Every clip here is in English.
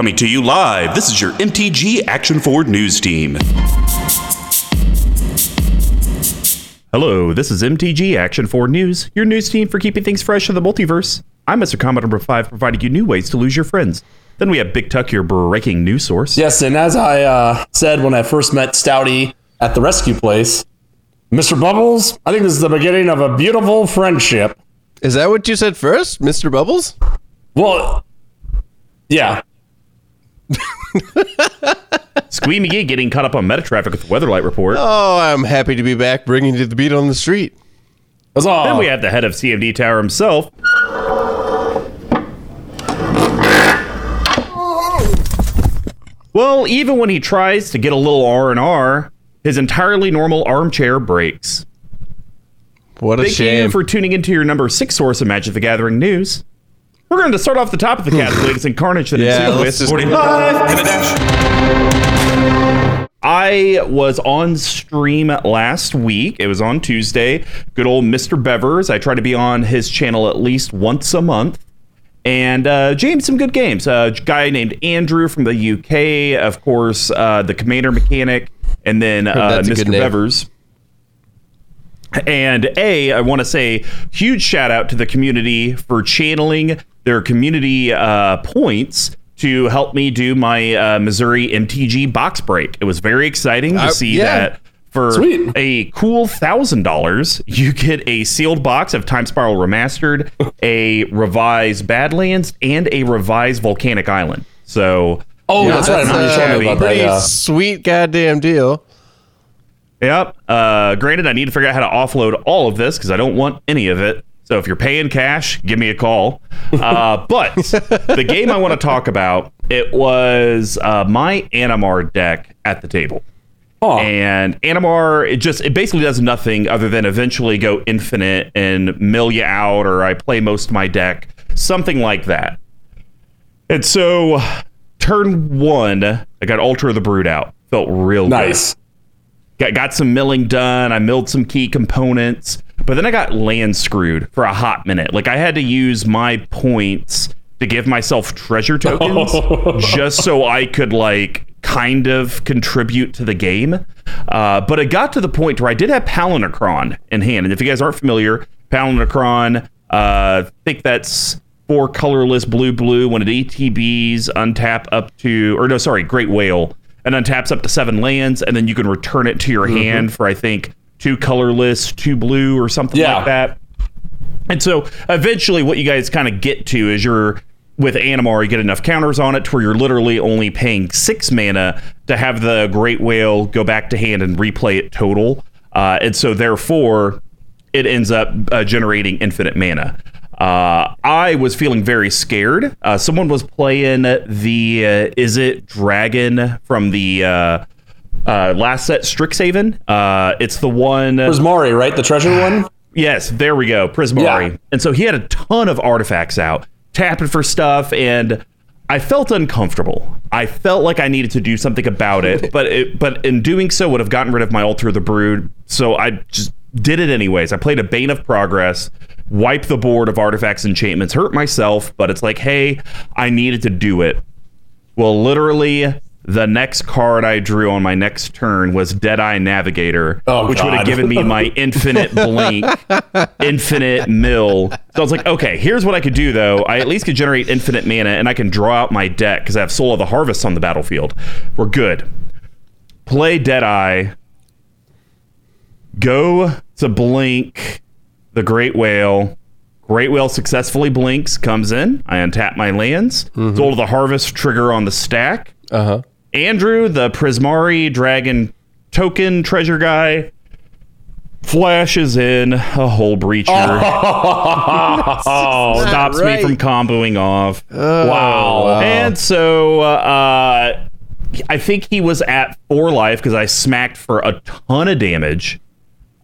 Coming to you live, this is your MTG Action Forward News Team. Hello, this is MTG Action Forward News, your news team for keeping things fresh in the multiverse. I'm Mr. Combo number 5, providing you new ways to lose your friends. Then we have Big Tuck, your breaking news source. Yes, and as I uh, said when I first met Stouty at the rescue place, Mr. Bubbles, I think this is the beginning of a beautiful friendship. Is that what you said first, Mr. Bubbles? Well, yeah. Squee McGee getting caught up on meta traffic with the Weatherlight report. Oh, I'm happy to be back bringing you the beat on the street. That's all. Then we have the head of CMD Tower himself. Well, even when he tries to get a little R and R, his entirely normal armchair breaks. What a Thank shame. you for tuning into your number six source of Magic the Gathering news. We're going to start off the top of the cast, latest and carnage that Yeah, ensued with just- Live in a dash. I was on stream last week. It was on Tuesday. Good old Mr. Bevers. I try to be on his channel at least once a month. And uh, James, some good games. A guy named Andrew from the UK, of course, uh, the Commander Mechanic, and then uh, That's a good Mr. Bevers. And A, I want to say huge shout out to the community for channeling their community uh, points to help me do my uh, Missouri MTG box break. It was very exciting to Uh, see yeah. that for Sweet. a cool thousand dollars, you get a sealed box of Time Spiral Remastered, a revised Badlands, and a revised Volcanic Island. So, oh, that's, right. I that's, remember you uh, told that. Pretty Yeah. sweet goddamn deal. Yep. Uh, granted, I need to figure out how to offload all of this because I don't want any of it. So if you're paying cash, give me a call. Uh, but the game I want to talk about it was uh, my Animar deck at the table. Huh. And Animar, it just it basically does nothing other than eventually go infinite and mill you out, or I play most of my deck, something like that. And so, turn one, I got Altar of the Brood out. Felt real good nice. Got, got some milling done. I milled some key components, but then I got land screwed for a hot minute. Like I had to use my points to give myself treasure tokens just so I could like kind of contribute to the game. Uh, but it got to the point where I did have Palinchron in hand. And if you guys aren't familiar, Palinchron, uh, I think that's four colorless blue blue when it ETBs untap up to or no sorry great whale and untaps up to seven lands and then you can return it to your hand for I think two colorless two blue or something Yeah. like that. And so eventually what you guys kind of get to is you're with Animar, you get enough counters on it to where you're literally only paying six mana to have the Great Whale go back to hand and replay it total. Uh, and so therefore it ends up uh, generating infinite mana. Uh, I was feeling very scared. Uh, someone was playing the uh, is it dragon from the uh, uh, last set Strixhaven. Uh, it's the one. Where's Mari, right? The treasure one? Yes, there we go, Prismari. Yeah. And so he had a ton of artifacts out, tapping for stuff, and I felt uncomfortable. I felt like I needed to do something about it, but it, but in doing so would have gotten rid of my Altar of the Brood. So I just did it anyways. I played a Bane of Progress, wiped the board of artifacts, enchantments, hurt myself, but it's like, hey, I needed to do it. Well, literally, the next card I drew on my next turn was Deadeye Navigator, Oh, which would have given me my infinite blink, infinite mill. So I was like, okay, here's what I could do though. I at least could generate infinite mana and I can draw out my deck because I have Soul of the Harvest on the battlefield. We're good. Play Deadeye. Go to blink the Great Whale. Great Whale successfully blinks, comes in. I untap my lands. Soul of the Harvest trigger on the stack. Uh huh. Andrew, the Prismari Dragon token treasure guy, flashes in a Hullbreacher. Oh, stops me from comboing off. wow. And so uh, I think he was at four life because I smacked for a ton of damage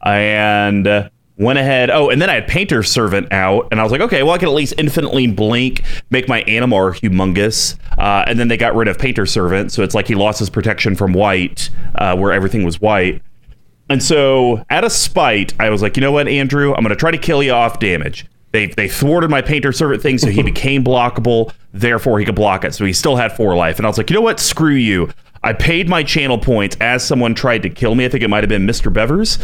and uh, went ahead. Oh, and then I had Painter Servant out, and I was like, okay, well, I can at least infinitely blink, make my Animar humongous. Uh, and then they got rid of Painter Servant, so it's like he lost his protection from white, uh, where everything was white. And so, out of spite, I was like, you know what, Andrew? I'm going to try to kill you off damage. they they thwarted my painter servant thing, so he became blockable. Therefore, he could block it. So he still had four life. And I was like, you know what? Screw you. I paid my channel points as someone tried to kill me. I think it might have been Mr. Bevers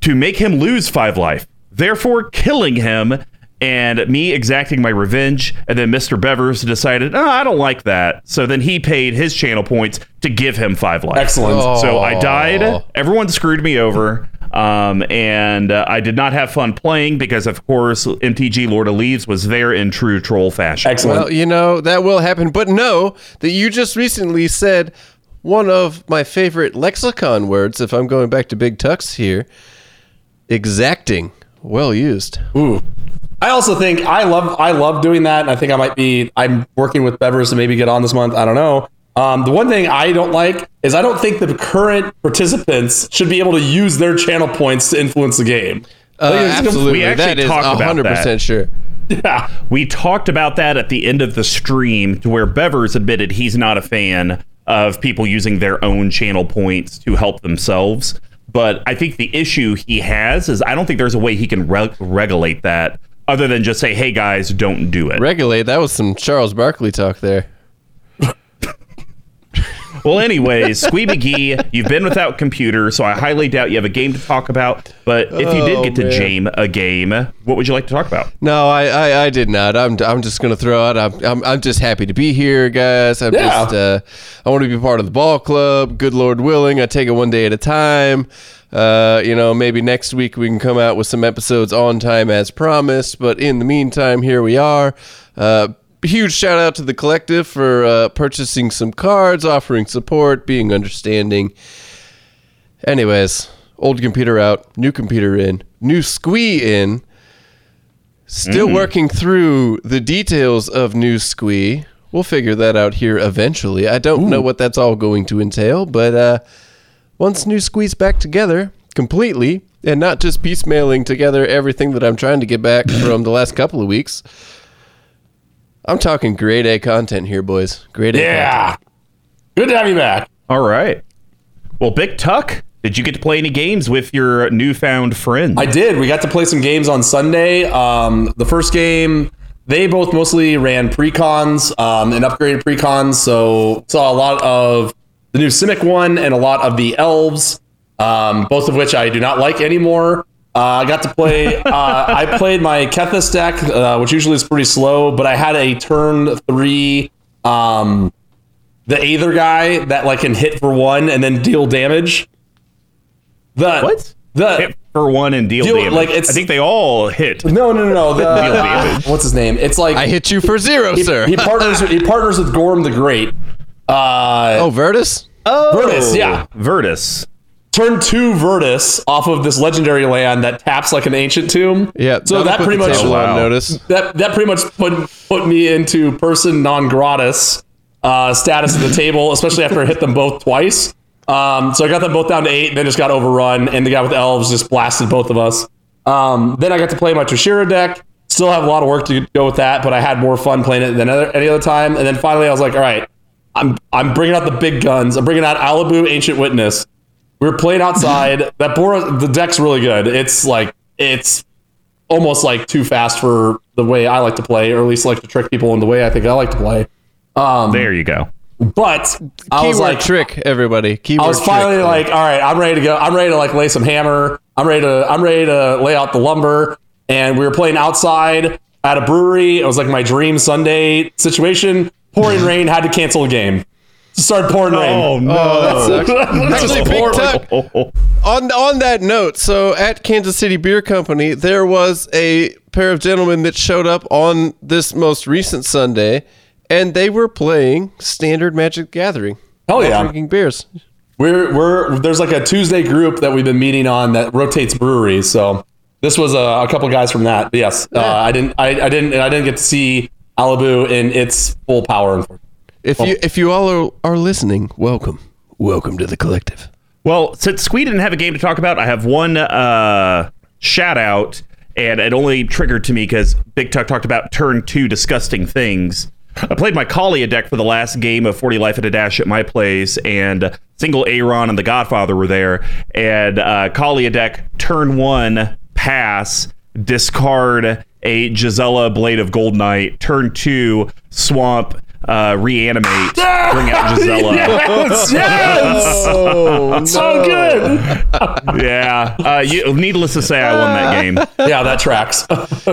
to make him lose five life, therefore killing him. And me exacting my revenge, and then Mr. Bevers decided, oh, I don't like that. So then he paid his channel points to give him five life. Excellent. So I died. Everyone screwed me over. Um, and uh, I did not have fun playing because, of course, MTG Lord of Leaves was there in true troll fashion. Excellent. Well, you know, that will happen. But know that you just recently said one of my favorite lexicon words, if I'm going back to Big Tux here exacting. Well used. Ooh. I also think I love I love doing that, and I think I might be I'm working with Bevers to maybe get on this month. I don't know. Um, the one thing I don't like is I don't think the current participants should be able to use their channel points to influence the game. Uh, Like, absolutely. we actually that is talked about 100% that. sure. Yeah. We talked about that at the end of the stream to where Bevers admitted he's not a fan of people using their own channel points to help themselves. But I think the issue he has is I don't think there's a way he can re- regulate that other than just say, hey guys, don't do it. Regulate. That was some Charles Barkley talk there. Well, anyways, Squee McGee, you've been without computer, so I highly doubt you have a game to talk about. But if you did Oh, get to jam a game, what would you like to talk about? No, I, I, I did not. I'm, I'm just gonna throw out. I'm, I'm, I'm just happy to be here, guys. I'm Yeah. just, uh, I want to be part of the ball club. Good Lord willing, I take it one day at a time. Uh, you know, maybe next week we can come out with some episodes on time as promised. But in the meantime, here we are. Uh, huge shout out to the collective for uh, purchasing some cards, offering support, being understanding. Anyways, old computer out, new computer in, new squee in. Still working through the details of New Squee. We'll figure that out here eventually. I don't know what that's all going to entail, but uh, once New Squee's back together completely, and not just piecemealing together everything that I'm trying to get back from the last couple of weeks, I'm talking grade A content here, boys. Grade A. content. Yeah. Good to have you back. All right. Well, Big Tuck, did you get to play any games with your newfound friend? I did. We got to play some games on Sunday. Um, the first game, they both mostly ran precons um, and upgraded precons. So saw a lot of the new Simic one and a lot of the elves, um, both of which I do not like anymore. Uh, I got to play. Uh, I played my Kethis deck, uh, which usually is pretty slow, but I had a turn three. Um, the Aether guy that like can hit for one and then deal damage. The What? The Hit for one and deal, Deal- damage. like, it's- I think they all hit. no, no, no, no. The, Deal damage. what's his name? It's like I hit you for zero, he, sir. he partners. he partners with Gorm the Great. Uh, oh, Virtus? Oh, Virtus, yeah. Virtus. Turn two Virtus off of this legendary land that taps like an ancient tomb. Yeah. So that'll that put pretty much on wow. notice. that that pretty much put put me into person non gratis uh, status at the table, especially after I hit them both twice. Um, so I got them both down to eight, and then just got overrun, and the guy with elves just blasted both of us. Um, then I got to play my Toshira deck. Still have a lot of work to go with that, but I had more fun playing it than other, any other time. And then finally, I was like, all right, I'm I'm bringing out the big guns. I'm bringing out Alibou Ancient Witness. We were playing outside. that Bora, the deck's really good. It's like it's almost like too fast for the way I like to play, or at least like to trick people in the way I think I like to play. Um, There you go. but I was like, trick, everybody. Keyword I was finally trick. like, all right, I'm ready to go. I'm ready to like lay some hammer. I'm ready to I'm ready to lay out the lumber. And we were playing outside at a brewery. It was like my dream Sunday situation. Pouring rain had to cancel the game. Just started pouring rain. Oh no. that sucks. Actually, Big horrible. Tuck, Oh, oh. on on that note, so at Kansas City Beer Company, there was a pair of gentlemen that showed up on this most recent Sunday, and they were playing standard Magic Gathering, Oh yeah. drinking beers. We're we're there's like a Tuesday group that we've been meeting on that rotates breweries. So this was a, a couple guys from that. But yes, uh, I didn't I, I didn't I didn't get to see Alibou in its full power. unfortunately. If you if you all are, are listening, welcome, welcome to the collective. Well, since Squee didn't have a game to talk about, I have one uh, shout out, and it only triggered to me because Big Tuck talked about turn two disgusting things. I played my Kaalia deck for the last game of 40 Life at a Dash at my place, and single Aaron and the Godfather were there. And uh, Kaalia deck, turn one, pass, discard a Gisela Blade of Goldnight. Turn two, Swamp, uh, reanimate, bring out Gisela. Yes, yes. Oh, so good. Yeah. Uh, you, needless to say, I won that game. Yeah, that tracks.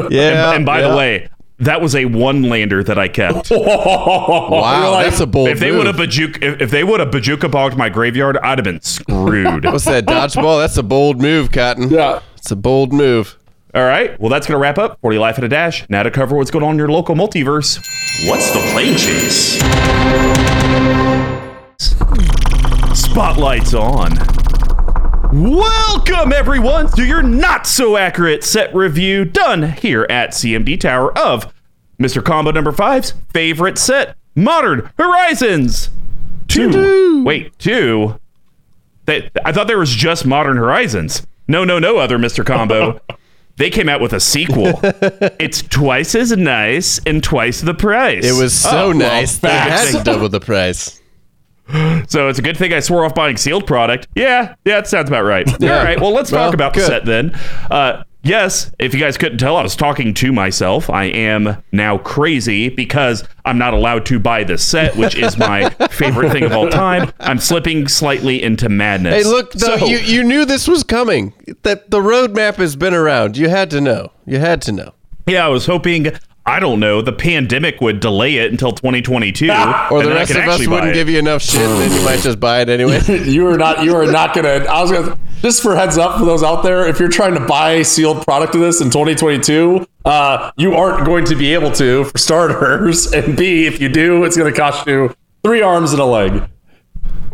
Yeah. and by yeah. the way, that was a one lander that I kept. wow, that's a bold If they would have Bojuka, if, if they would have Bojuka bogged my graveyard, I'd have been screwed. What's that dodgeball? That's a bold move, Cotton. yeah. It's a bold move. All right. Well, that's going to wrap up 40 Life at a Dash. Now to cover what's going on in your local multiverse. What's the plane chase? Spotlights on. Welcome, everyone, to your not so accurate set review done here at CMD Tower of Mr. Combo number five's favorite set, Modern Horizons. Two. Wait, two? They, I thought there was just Modern Horizons. No, no, no, other Mr. Combo. they came out with a sequel. it's twice as nice and twice the price. It was so Oh, well, nice. They had double the price. So it's a good thing I swore off buying sealed product. Yeah, yeah, that sounds about right. Yeah. All right, well, let's Well, talk about good. the set then. Uh, yes, if you guys couldn't tell, I was talking to myself. I am now crazy because I'm not allowed to buy this set, which is my favorite thing of all time. I'm slipping slightly into madness. Hey, look, though, So- you, you knew this was coming. That the roadmap has been around. You had to know. You had to know. yeah, I was hoping. I don't know. The pandemic would delay it until 2022, Or the rest of us wouldn't give you enough shit, and you might just buy it anyway. You are not. You are not gonna. I was gonna. Just for heads up for those out there, if you're trying to buy sealed product of this in 2022, uh, you aren't going to be able to for starters. And B, if you do, it's going to cost you three arms and a leg.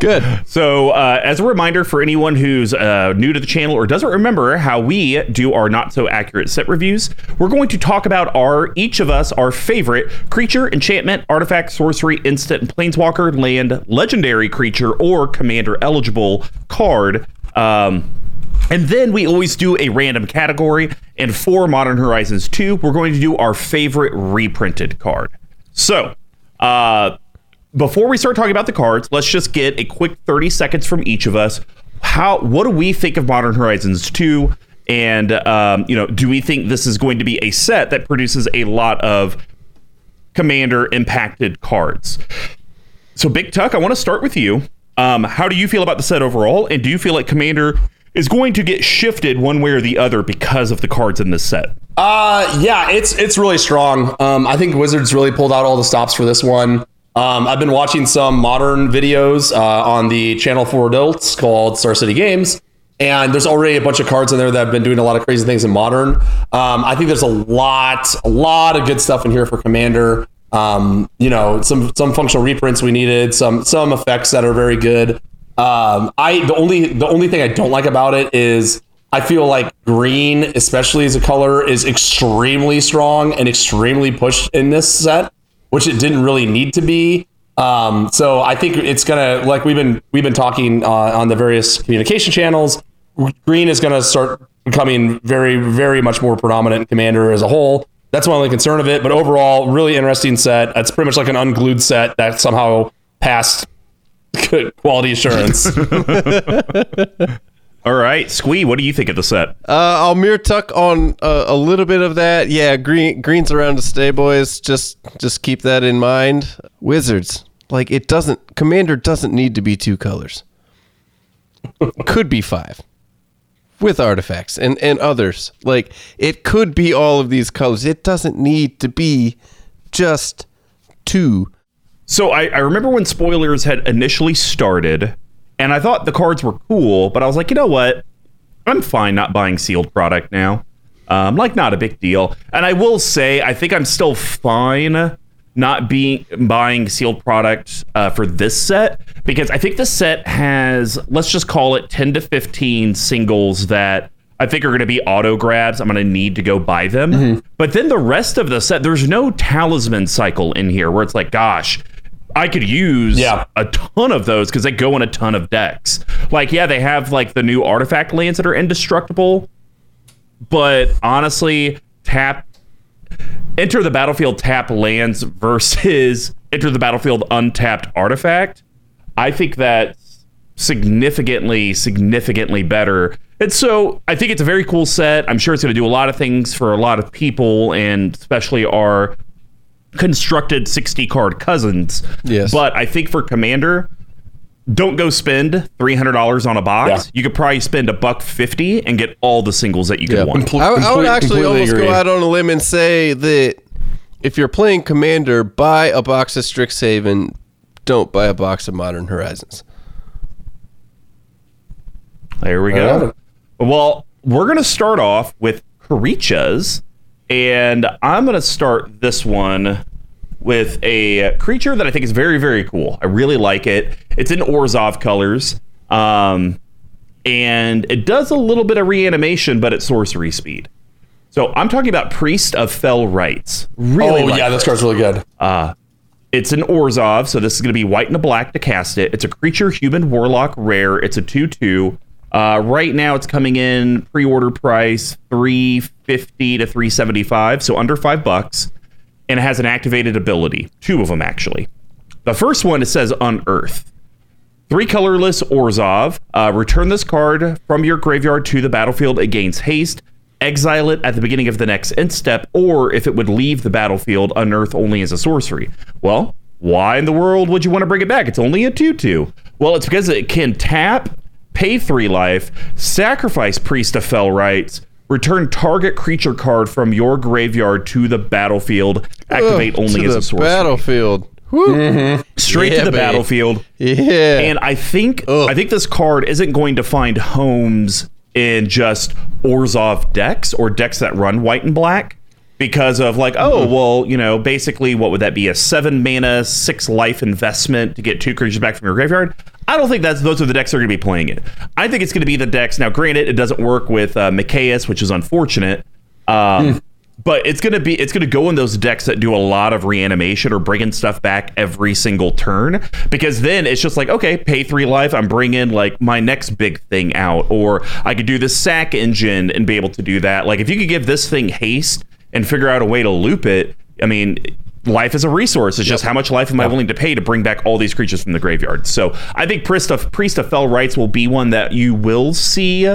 Good. So, uh, as a reminder for anyone who's uh, new to the channel or doesn't remember how we do our not so accurate set reviews, we're going to talk about our each of us our favorite creature, enchantment, artifact, sorcery, instant, planeswalker, land, legendary creature, or commander eligible card. Um, and then we always do a random category. And for Modern Horizons 2, we're going to do our favorite reprinted card. So, uh, before we start talking about the cards, let's just get a quick 30 seconds from each of us. How what do we think of Modern Horizons 2? And um, you know, do we think this is going to be a set that produces a lot of commander impacted cards? So Big Tuck, I want to start with you. Um, how do you feel about the set overall? And do you feel like Commander is going to get shifted one way or the other because of the cards in this set? Uh, yeah, it's it's really strong. Um, I think Wizards really pulled out all the stops for this one. Um, I've been watching some modern videos uh, on the channel for adults called Star City Games, and there's already a bunch of cards in there that have been doing a lot of crazy things in modern. Um, I think there's a lot, a lot of good stuff in here for Commander. Um, you know, some some functional reprints we needed, some some effects that are very good. Um, I the only the only thing I don't like about it is I feel like green, especially as a color, is extremely strong and extremely pushed in this set, which it didn't really need to be. Um, so I think it's gonna like we've been we've been talking uh, on the various communication channels. Green is gonna start becoming very very much more predominant in Commander as a whole. That's my only concern of it. But overall, really interesting set. It's pretty much like an unglued set that somehow passed good quality assurance. All right, Squee, what do you think of the set? Uh, I'll mirror tuck on uh, a little bit of that. Yeah, green greens around to stay, boys. Just just keep that in mind. Wizards, like it doesn't. Commander doesn't need to be two colors. could be five, with artifacts and and others. Like it could be all of these colors. It doesn't need to be just two. So I, I remember when spoilers had initially started, and I thought the cards were cool, but I was like, you know what? I'm fine not buying sealed product now. Um, like not a big deal. And I will say, I think I'm still fine not being buying sealed product uh, for this set because I think the set has let's just call it 10 to 15 singles that I think are going to be auto grabs. I'm going to need to go buy them. But then the rest of the set, there's no talisman cycle in here where it's like, gosh, I could use Yeah. a ton of those because they go in a ton of decks. Like, yeah, they have like the new artifact lands that are indestructible, but honestly, tap enter the battlefield tap lands versus enter the battlefield untapped artifact. I think that's significantly, significantly better. And so I think it's a very cool set. I'm sure it's going to do a lot of things for a lot of people, and especially our constructed 60 card cousins. Yes. But I think for Commander, don't go spend $300 on a box. Yeah. You could probably spend a buck 50 and get all the singles that you could Yeah. want. Compl- I, I would actually almost agree. go out on a limb and say that if you're playing Commander, buy a box of Strixhaven. Don't buy a box of Modern Horizons. There we go. Well, we're going to start off with Karichas, and I'm going to start this one with a creature that I think is very, very cool. I really like it. It's in Orzhov colors, um, and it does a little bit of reanimation, but at sorcery speed. So I'm talking about Priest of Fell Rites. Really, Oh like yeah, this card's really good. it's an Orzhov, so this is going to be white and a black to cast it. It's a creature, human, warlock, rare. It's a 2 2. Uh, right now, it's coming in pre order price 350 to 375 so under five bucks. And it has an activated ability, two of them actually. The first one, it says Unearth. Three colorless Orzhov. Uh, return this card from your graveyard to the battlefield. It gains haste. Exile it at the beginning of the next end step, or if it would leave the battlefield, unearth only as a sorcery. Well, why in the world would you want to bring it back? It's only a 2 2. Well, it's because it can tap, pay three life, sacrifice Priest of Fell Rites, return target creature card from your graveyard to the battlefield, activate Ugh, only as a sorcery. battlefield. Woo. Straight Yeah, to the baby. battlefield. Yeah. And I think Ugh. I think this card isn't going to find homes in just Orzhov decks or decks that run white and black because of like, oh, Mm-hmm. well, you know, basically what would that be? A seven mana, six life investment to get two creatures back from your graveyard? I don't think that's those are the decks that are going to be playing it. I think it's going to be the decks. Now, granted, it doesn't work with uh, Mikaeus, which is unfortunate. Um, but it's gonna be it's gonna go in those decks that do a lot of reanimation or bringing stuff back every single turn because then it's just like okay pay three life i'm bringing like my next big thing out or i could do the sack engine and be able to do that like if you could give this thing haste and figure out a way to loop it i mean life is a resource it's just how much life am i willing to pay to bring back all these creatures from the graveyard so i think priest of priest of fell rites will be one that you will see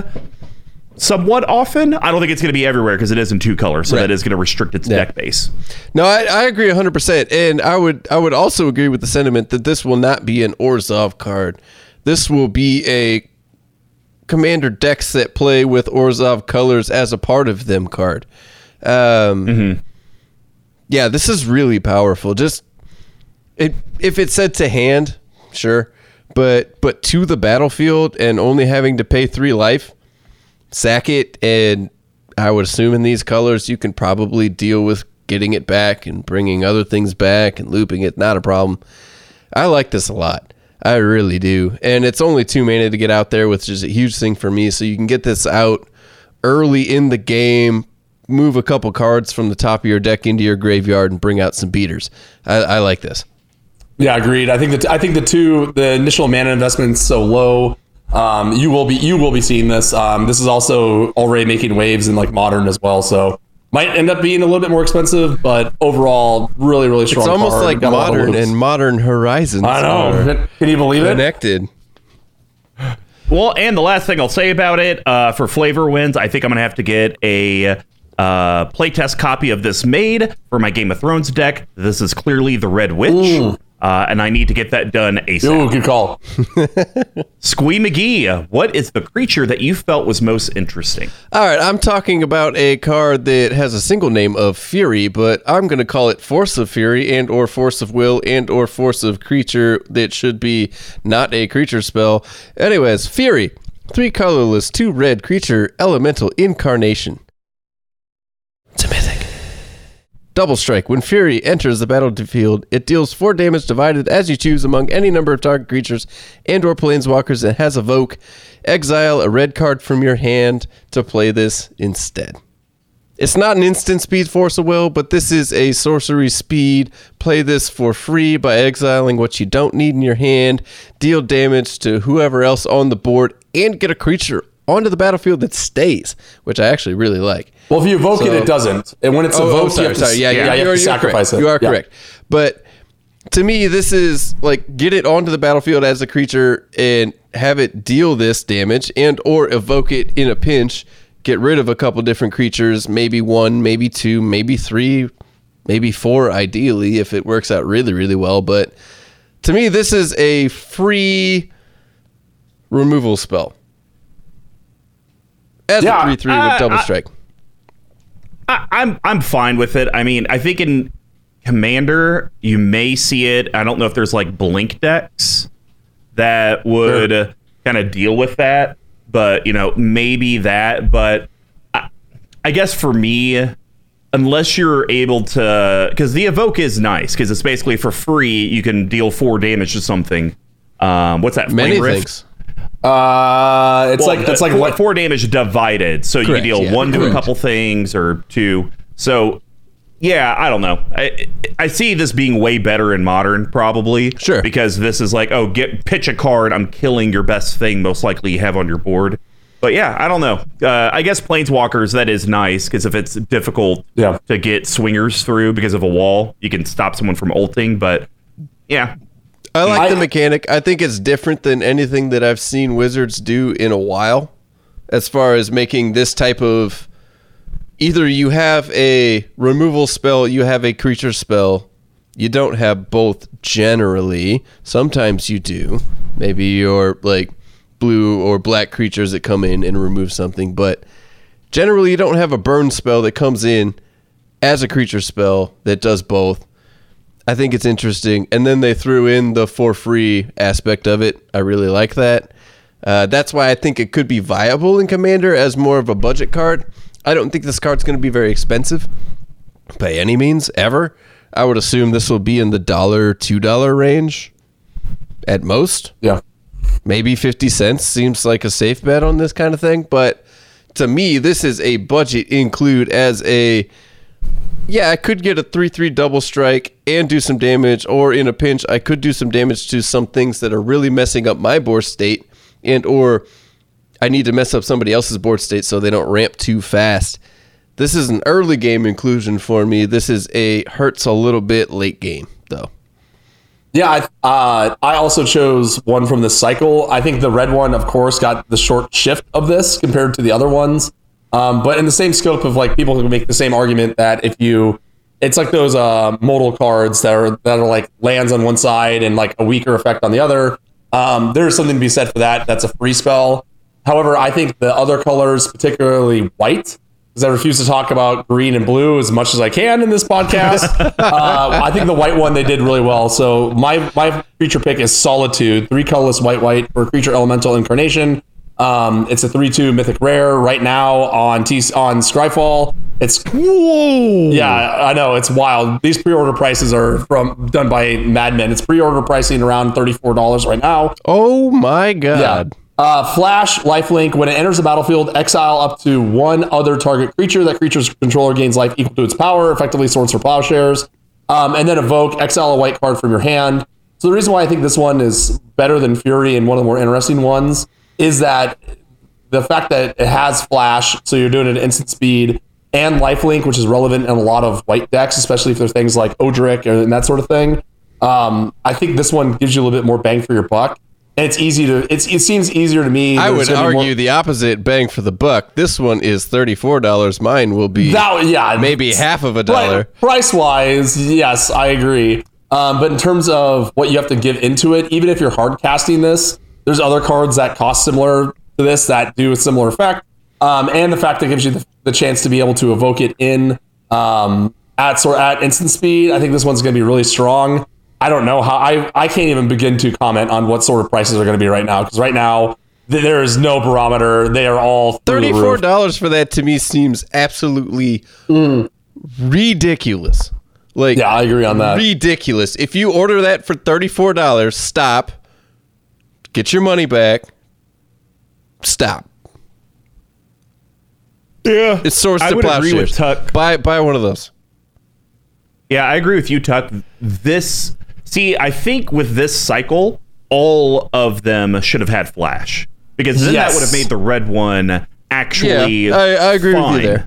somewhat often. I don't think it's going to be everywhere because it is in two colors, so Right. that is going to restrict its Yeah. deck base. No, I, I agree 100%. And I would I would also agree with the sentiment that this will not be an Orzhov card. This will be a commander decks that play with Orzhov colors as a part of them card. Um, Yeah, this is really powerful. Just it, if it said to hand, sure. But but to the battlefield and only having to pay three life, sack it and I would assume in these colors you can probably deal with getting it back and bringing other things back and looping it. Not a problem. I like this a lot. I really do. And it's only two mana to get out there, which is a huge thing for me. So you can get this out early in the game, move a couple cards from the top of your deck into your graveyard, and bring out some beaters. I, I like this. Yeah, agreed. I think that I think the two the initial mana investment's so low. Um, you will be you will be seeing this. Um, this is also already making waves in like modern as well. So might end up being a little bit more expensive, but overall, really really strong. It's almost card. like Got a lot of modern and modern horizons. I are know. Can you believe it? connected. Well, and the last thing I'll say about it uh, for flavor wins, I think I'm going to have to get a uh, playtest copy of this made for my Game of Thrones deck. This is clearly the Red Witch. Uh, and I need to get that done ASAP. Ooh, good call. Squee McGee, what is the creature that you felt was most interesting? All right, I'm talking about a card that has a single name of Fury, but I'm going to call it Force of Fury and or Force of Will and or Force of Creature that should be not a creature spell. Anyways, Fury, three colorless, two red creature, elemental incarnation. A mythic. Double strike. When Fury enters the battlefield, it deals four damage divided as you choose among any number of target creatures and or planeswalkers and has evoke. Exile a red card from your hand to play this instead. It's not an instant speed force of will, but this is a sorcery speed. Play this for free by exiling what you don't need in your hand, deal damage to whoever else on the board, and get a creature onto the battlefield that stays, which I actually really like. Well, if you evoke it, So- it doesn't. And when it's Oh, oh, evoked, sorry, you have to, sorry. Yeah, yeah, yeah, you you're, have to sacrifice correct. it. You are Yeah. correct. But to me, this is like get it onto the battlefield as a creature and have it deal this damage and or evoke it in a pinch. Get rid of a couple different creatures, maybe one, maybe two, maybe three, maybe four, ideally if it works out really, really well. But to me, this is a free removal spell as Yeah, a three three uh, with double strike. I, I'm I'm fine with it. I mean, I think in Commander you may see it. I don't know if there's like blink decks that would kind of deal with that, but you know maybe that. But I, I guess for me, unless you're able to, because the evoke is nice because it's basically for free. You can deal four damage to something. Um, what's that? Many Rift? things. Uh, it's Well, like it's like four, what four damage divided. So you Correct, deal yeah, one to a couple things or two. So yeah, I don't know. I I see this being way better in modern, probably. Sure. Because this is like, oh, get pitch a card. I'm killing your best thing, most likely you have on your board. But yeah, I don't know. Uh, I guess planeswalkers that is nice because if it's difficult Yeah. to get swingers through because of a wall, you can stop someone from ulting. But yeah, I like I- the mechanic. I think it's different than anything that I've seen Wizards do in a while as far as making this type of either you have a removal spell, you have a creature spell. You don't have both generally. Sometimes you do. Maybe you're like blue or black creatures that come in and remove something, but generally you don't have a burn spell that comes in as a creature spell that does both. I think it's interesting. And then they threw in the for free aspect of it. I really like that. Uh, that's why I think it could be viable in Commander as more of a budget card. I don't think this card's going to be very expensive by any means, ever. I would assume this will be in the dollar, two dollar range at most. yeah. Maybe 50 cents seems like a safe bet on this kind of thing. But to me, this is a budget include as a yeah, I could get a 3 3 double strike and do some damage, or in a pinch, I could do some damage to some things that are really messing up my board state, and or I need to mess up somebody else's board state so they don't ramp too fast. This is an early game inclusion for me. This is a hurts a little bit late game, though. Yeah, I, uh, I also chose one from this cycle. I think the red one, of course, got the short shift of this compared to the other ones. Um, but in the same scope of like people who make the same argument that if you, it's like those uh, modal cards that are that are like lands on one side and like a weaker effect on the other. Um, there's something to be said for that. That's a free spell. However, I think the other colors, particularly white, because I refuse to talk about green and blue as much as I can in this podcast. uh, I think the white one they did really well. So my my creature pick is Solitude, three colorless white white for creature elemental incarnation. Um, it's a three two mythic rare right now on T on Scryfall. It's Whoa. yeah, I know it's wild. These pre-order prices are from done by Madmen. It's pre-order pricing around thirty four dollars right now. Oh my god. Uh, Flash lifelink. When it enters the battlefield, exile up to one other target creature. That creature's controller gains life equal to its power, effectively swords for plowshares. Um, and then evoke, exile a white card from your hand. So the reason why I think this one is better than Fury and one of the more interesting ones is that the fact that it has Flash, so you're doing it at instant speed, and lifelink, which is relevant in a lot of white decks, especially if there's things like Odric and that sort of thing. Um, I think this one gives you a little bit more bang for your buck. And it's easy to. It's it seems easier to me. I would gonna more- argue the opposite bang for the buck. This one is $34. Mine will be that yeah maybe half of a dollar. Price wise, yes, I agree. Um, but in terms of what you have to give into it, even if you're hard casting this, there's other cards that cost similar to this that do a similar effect. Um, and the fact that it gives you the, the chance to be able to evoke it in um, at sort at instant speed. I think this one's going to be really strong. I don't know how I I can't even begin to comment on what sort of prices are going to be right now because right now th- there is no barometer. They are all thirty four dollars for that to me seems absolutely ridiculous. Like, Yeah, I agree on that. ridiculous. If you order that for thirty-four dollars, stop. Get your money back. Stop. yeah, It's sourced I to would agree with plowshares. Tuck. Buy buy one of those. Yeah, I agree with you, Tuck. This, see, I think with this cycle, all of them should have had Flash because then Yes. that would have made the red one actually. Yeah, I- I agree with you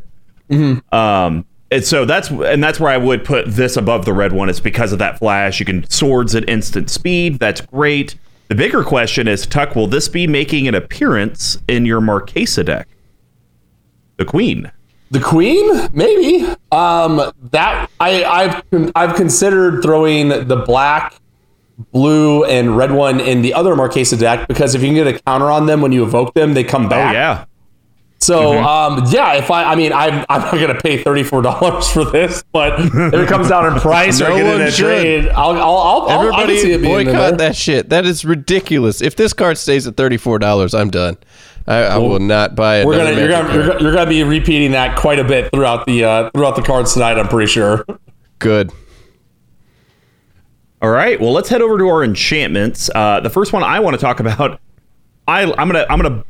fine. there. Um, and so that's and that's where I would put this above the red one It's because of that flash. You can swords at instant speed. That's great. The bigger question is, Tuck, will this be making an appearance in your Marchesa deck? The Queen. The Queen, maybe. Um, that I I've I've considered throwing the black, blue, and red one in the other Marchesa deck because if you can get a counter on them when you evoke them, they come Oh back. yeah. So um, yeah, if I I mean I'm I'm not gonna pay thirty four dollars for this, but if it comes down in price or No I get it in one a should. trade, I'll I'll I'll, I'll I can Everybody see it being boycott that shit. That is ridiculous. If this card stays at thirty four dollars, I'm done. I, I will not buy it. We're gonna you're gonna, you're you're gonna be repeating that quite a bit throughout the uh, throughout the cards tonight. I'm pretty sure. good. All right. Well, let's head over to our enchantments. Uh, the first one I want to talk about, I, I'm gonna I'm gonna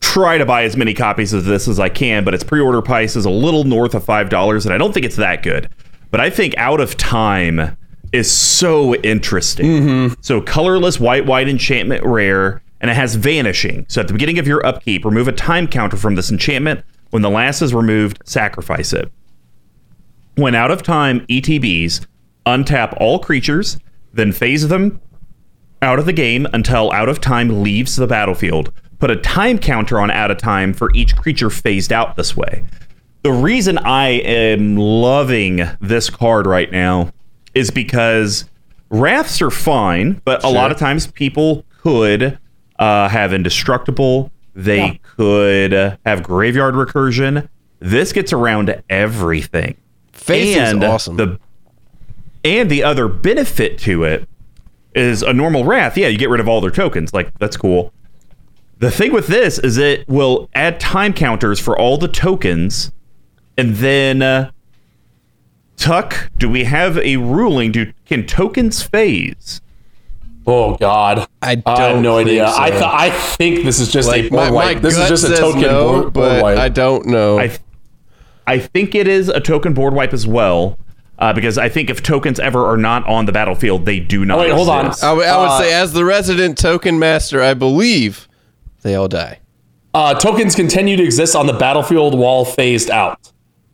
try to buy as many copies of this as I can, but its pre-order price is a little north of five dollars, and I don't think it's that good. But I think Out of Time is so interesting. Mm-hmm. So colorless white white enchantment rare, and it has vanishing. So at the beginning of your upkeep, remove a time counter from this enchantment. When the last is removed, sacrifice it. When out of time, ETBs untap all creatures, then phase them out of the game until out of time leaves the battlefield. Put a time counter on out of time for each creature phased out this way. The reason I am loving this card right now is because wraths are fine, but a lot of times people could uh, have indestructible. They could have graveyard recursion. This gets around to everything. Face is awesome. The and the other benefit to it is a normal wrath. Yeah, you get rid of all their tokens. Like that's cool. The thing with this is it will add time counters for all the tokens, and then uh, Tuck. Do we have a ruling? Do can tokens phase? Oh God, I I have no idea. so. I th- I think this is just a Like board my, wipe. my This is just a token no, board, board but wipe. I don't know. I I think it is a token board wipe as well. Uh, because I think if tokens ever are not on the battlefield, they do not. Oh, wait, hold on. exist. I would- would Uh, say, as the resident token master, I believe they all die. uh, tokens continue to exist on the battlefield while phased out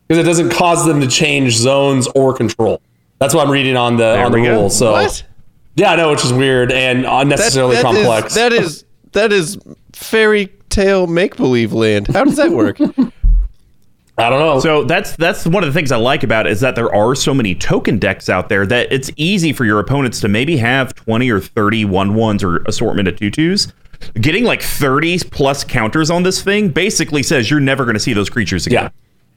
because it doesn't cause them to change zones or control. That's what I'm reading on the on the we go. rules. So What? yeah, I know, which is weird and That- unnecessarily that is- complex. that is that is fairy tale make believe land. How does that work? I don't know. So that's that's one of the things I like about it is that there are so many token decks out there that it's easy for your opponents to maybe have 20 or 30 one ones or assortment of tutus. Getting like 30 plus counters on this thing basically says you're never going to see those creatures again. Yeah.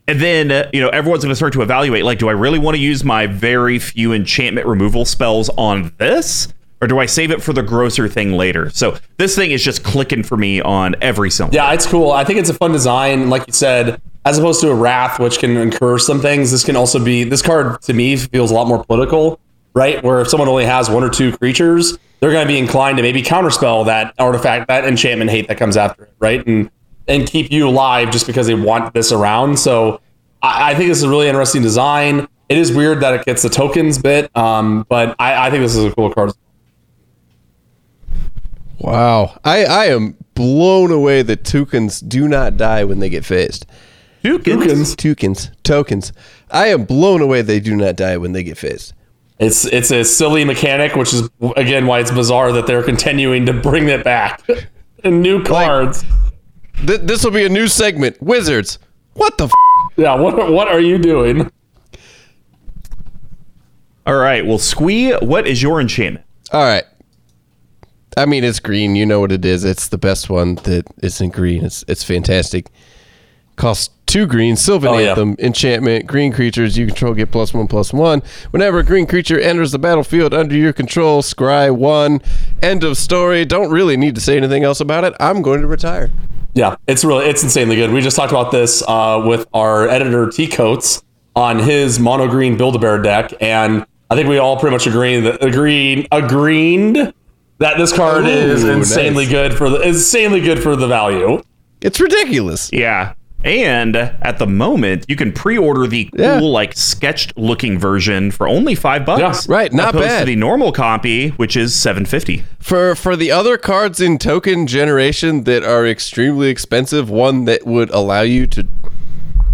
And then, uh, you know, everyone's going to start to evaluate like, do I really want to use my very few enchantment removal spells on this? Or do I save it for the grosser thing later? So this thing is just clicking for me on every symbol. Yeah, it's cool. I think it's a fun design. Like you said, as opposed to a Wrath, which can incur some things, this can also be, this card to me feels a lot more political, right? Where if someone only has one or two creatures, they're going to be inclined to maybe counterspell that artifact, that enchantment hate that comes after it, right? And, and keep you alive just because they want this around. So I, I think this is a really interesting design. It is weird that it gets the tokens bit, um, but I, I think this is a cool card. wow, I I am blown away that tokens do not die when they get phased. Tokens. Tokens, tokens. I am blown away they do not die when they get phased. It's it's a silly mechanic, which is again why it's bizarre that they're continuing to bring it back in new cards. Th- this will be a new segment. Wizards. What the? F- yeah, what what are you doing? All right. Well, Squee, what is your enchantment? All right. I mean, it's green. You know what it is. It's the best one that isn't green. It's it's fantastic. Costs two green. Sylvan Oh, yeah. Anthem. Enchantment. Green creatures you control get plus one plus one. Whenever a green creature enters the battlefield under your control, scry one. End of story. Don't really need to say anything else about it. I'm going to retire. Yeah, it's really it's insanely good. We just talked about this uh, with our editor T Coates on his mono green Build a Bear deck, and I think we all pretty much agree that agreed agreed that this card is insanely nice. good for the insanely good for the value. It's ridiculous. Yeah. And at the moment, you can pre-order the cool, Yeah. like sketched-looking version for only five bucks. Yeah, right, not opposed bad. To the normal copy, which is seven fifty. For for the other cards in token generation that are extremely expensive, one that would allow you to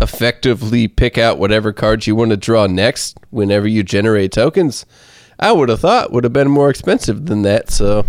effectively pick out whatever cards you want to draw next whenever you generate tokens, I would have thought would have been more expensive than that. So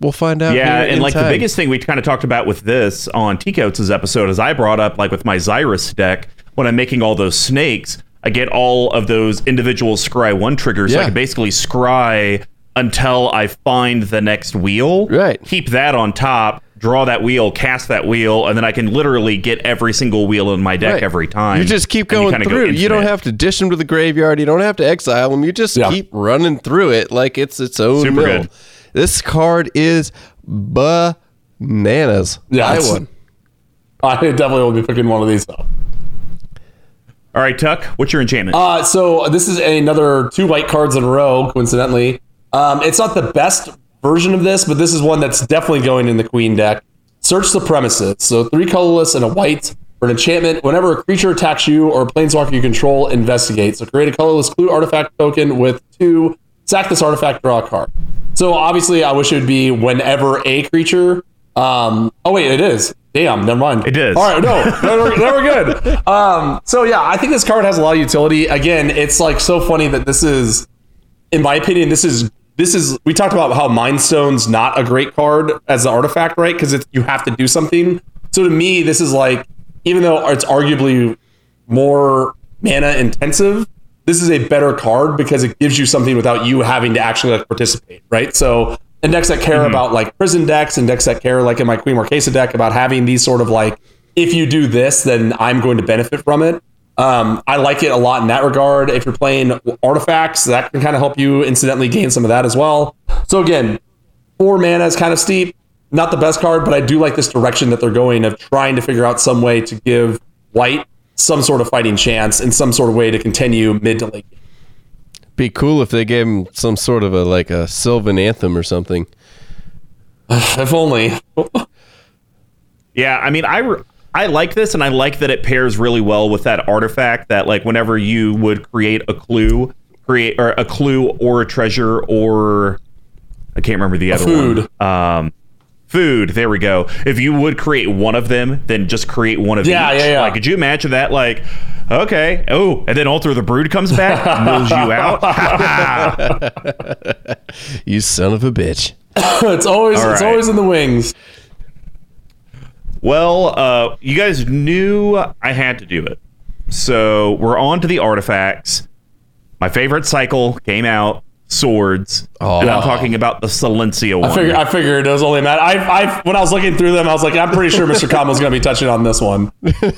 we'll find out. Yeah, and like the biggest thing we kind of talked about with this on T Coates' episode is I brought up like with my Xyris deck when I'm making all those snakes, I get all of those individual scry one triggers. So I can basically scry until I find the next wheel. Right. Keep that on top, draw that wheel, cast that wheel, and then I can literally get every single wheel in my deck Right. every time. You just keep going go through. you don't have to dish them to the graveyard. You don't have to exile them. You just Yeah. keep running through it like it's its own Super mill. good. This card is bananas. Yeah, I it's- won. I definitely will be picking one of these though. All right, Tuck, what's your enchantment? Uh, so this is another two white cards in a row, coincidentally. Um, it's not the best version of this, but this is one that's definitely going in the queen deck. Search the premises. So three colorless and a white for an enchantment. Whenever a creature attacks you or a planeswalker you control, investigate. So create a colorless clue artifact token with two. Sack this artifact, draw a card. So obviously, I wish it would be whenever a creature. Um, oh wait, it is. Damn, never mind. It is. All right, no, no, we're, no, we're good. Um, so yeah, I think this card has a lot of utility. Again, it's like so funny that this is, in my opinion, this is this is. We talked about how Mind Stone's not a great card as an artifact, right? Because you have to do something. So to me, this is like, even though it's arguably more mana intensive, this is a better card because it gives you something without you having to actually like participate, right? So and decks that care about like prison decks and decks that care like in my Queen Marchesa deck about having these sort of like if you do this, then I'm going to benefit from it. Um, I like it a lot in that regard. If you're playing artifacts, that can kind of help you incidentally gain some of that as well. So again, four mana is kind of steep. Not the best card, but I do like this direction that they're going of trying to figure out some way to give white some sort of fighting chance and some sort of way to continue mid to late. Be cool if they gave him some sort of a like a Sylvan anthem or something. If only. Yeah, I mean, I re- I like this, and I like that it pairs really well with that artifact. That like whenever you would create a clue, create or a clue or a treasure or I can't remember the other food. one. Um, food. There we go. If you would create one of them, then just create one of Yeah, each. yeah, yeah. Like, could you imagine that? Like, okay, oh, and then Altar the Brood comes back, mills you out. You son of a bitch. it's always All it's right. always in the wings. Well, uh, you guys knew I had to do it. So we're on to the artifacts. My favorite cycle came out, swords. Oh. and I'm talking about the Silencia one. I figured I figured it was only Matt. I, I when I was looking through them, I was like, I'm pretty sure Mr. Combo's going to be touching on this one.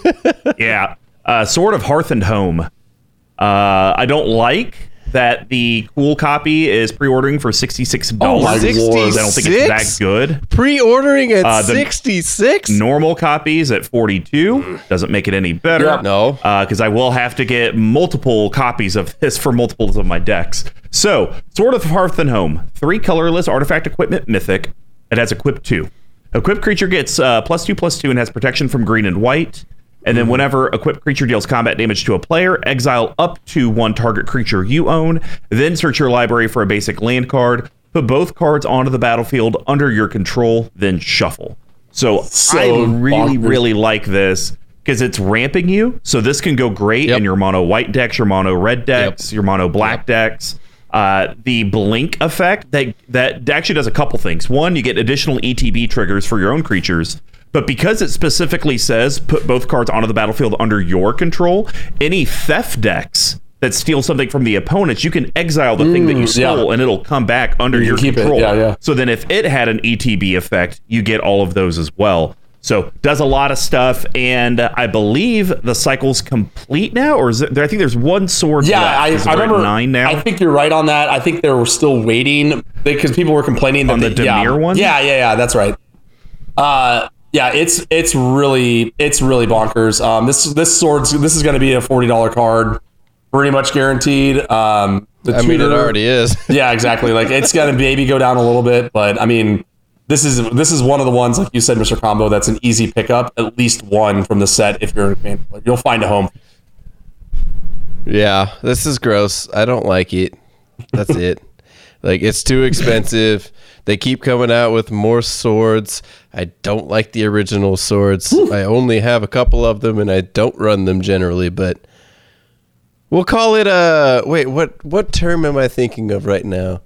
yeah. Uh, Sword of Hearth and Home. Uh, I don't like that the cool copy is pre-ordering for $66. Oh my lord. I don't think it's that good. Pre-ordering at Uh, the- 66? Normal copies at 42 doesn't make it any better. Yeah. No. because I will have to get multiple copies of this for multiples of my decks. So, Sword of Hearth and Home, three colorless artifact equipment mythic. It has equip two. Equipped creature gets uh, plus two plus two and has protection from green and white. And then, whenever equipped creature deals combat damage to a player, exile up to one target creature you own. Then search your library for a basic land card. Put both cards onto the battlefield under your control. Then shuffle. So, So I really, bonkers. really like this because it's ramping you. So this can go great Yep. in your mono white decks, your mono red decks, your mono black decks. Uh, the blink effect that that actually does a couple things. One, you get additional ETB triggers for your own creatures. But because it specifically says put both cards onto the battlefield under your control, any theft decks that steal something from the opponents, you can exile the thing that you Mm, yeah. stole and it'll come back under You your can keep it. control. Yeah, yeah. So then if it had an ETB effect, you get all of those as well. So does a lot of stuff, and uh, I believe the cycle's complete now, or is it? I think there's one sword. Yeah, left. I, I remember. nine now. I think you're right on that. I think they were still waiting because people were complaining that On the they- yeah, one? Yeah, yeah, yeah. That's right. Uh, yeah, it's it's really it's really bonkers. Um, this this sword's this is going to be a forty dollar card, pretty much guaranteed. Um, the I mean, it already is. Yeah, exactly. Like it's gonna maybe go down a little bit, but I mean, this is this is one of the ones like you said, Mr. Combo. That's an easy pickup. At least one from the set. If you're a fan, you'll find a home. Yeah, this is gross. I don't like it. That's it. Like it's too expensive. they keep coming out with more swords. I don't like the original swords. I only have a couple of them and I don't run them generally, but we'll call it a wait, what what term am I thinking of right now?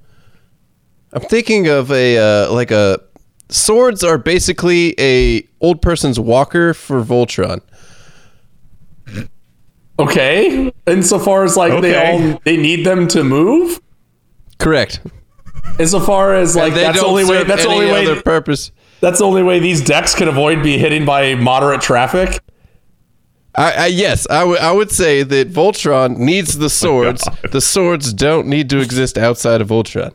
I'm thinking of a uh, like a swords are basically a old person's walker for Voltron. Okay. Insofar as like they all they need them to move. Correct. Insofar as like that's the only way that's the only way other purpose. That's the only way these decks can avoid being hitting by moderate traffic. I, I yes, I would say that Voltron needs the oh swords. the swords don't need to exist outside of Voltron.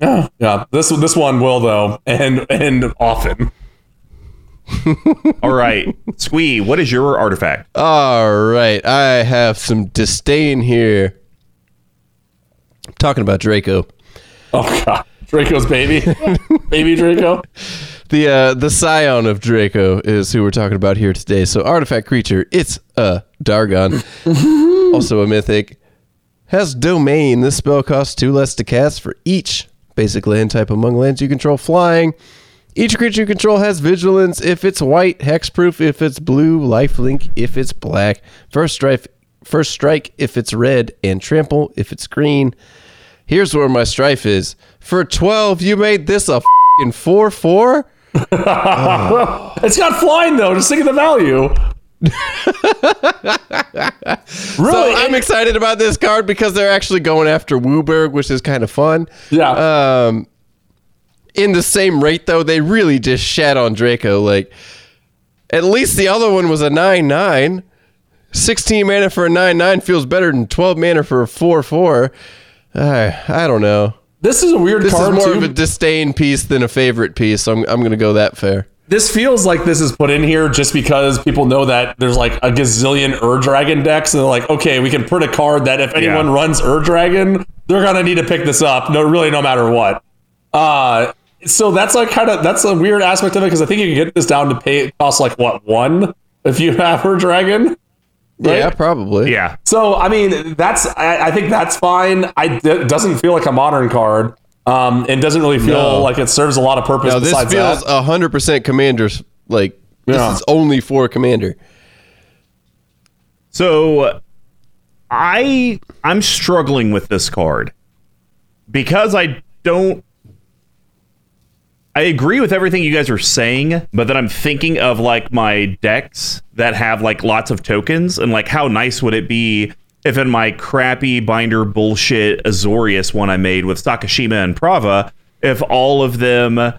Yeah. This this one will though, and and often. All right, Squee, what is your artifact? All right, I have some disdain here. I'm talking about Draco. Oh god. Draco's baby. baby Draco. The uh, the scion of Draco is who we're talking about here today. So artifact creature, it's a Dargon, also a mythic. Has domain. This spell costs two less to cast for each basic land type among lands you control flying. Each creature you control has vigilance if it's white, hexproof if it's blue, lifelink if it's black, first strike first strike if it's red, and trample if it's green. Here's where my strife is. For 12, you made this a fing 4 4? It's got flying though, just think of the value. So really? I'm excited about this card because they're actually going after Wooberg, which is kind of fun. yeah. Um, in the same rate, though, they really just shat on Draco. Like, at least the other one was a 9 9. 16 mana for a 9 9 feels better than 12 mana for a 4 4. Uh, I don't know. This is a weird This is more too. of a disdain piece than a favorite piece, so I'm, I'm going to go that fair. this feels like this is put in here just because people know that there's like a gazillion Ur Dragon decks, and they're like, okay, we can print a card that if anyone Yeah. runs Ur Dragon, they're gonna need to pick this up. No, really, no matter what. Uh, so that's like kind of that's a weird aspect of it because I think you can get this down to pay it costs like what one if you have Ur Dragon. Right? Yeah, probably. Yeah, So I mean, that's I, I think that's fine. I it doesn't feel like a modern card, um, and doesn't really feel No. like it serves a lot of purpose. No, this besides feels that. hundred percent commanders. Like Yeah. this is only for a commander. So I I'm struggling with this card because I don't I agree with everything you guys are saying, but then I'm thinking of like my decks that have like lots of tokens and like how nice would it be if in my crappy binder bullshit Azorius one I made with Sakashima and Prava, if all of them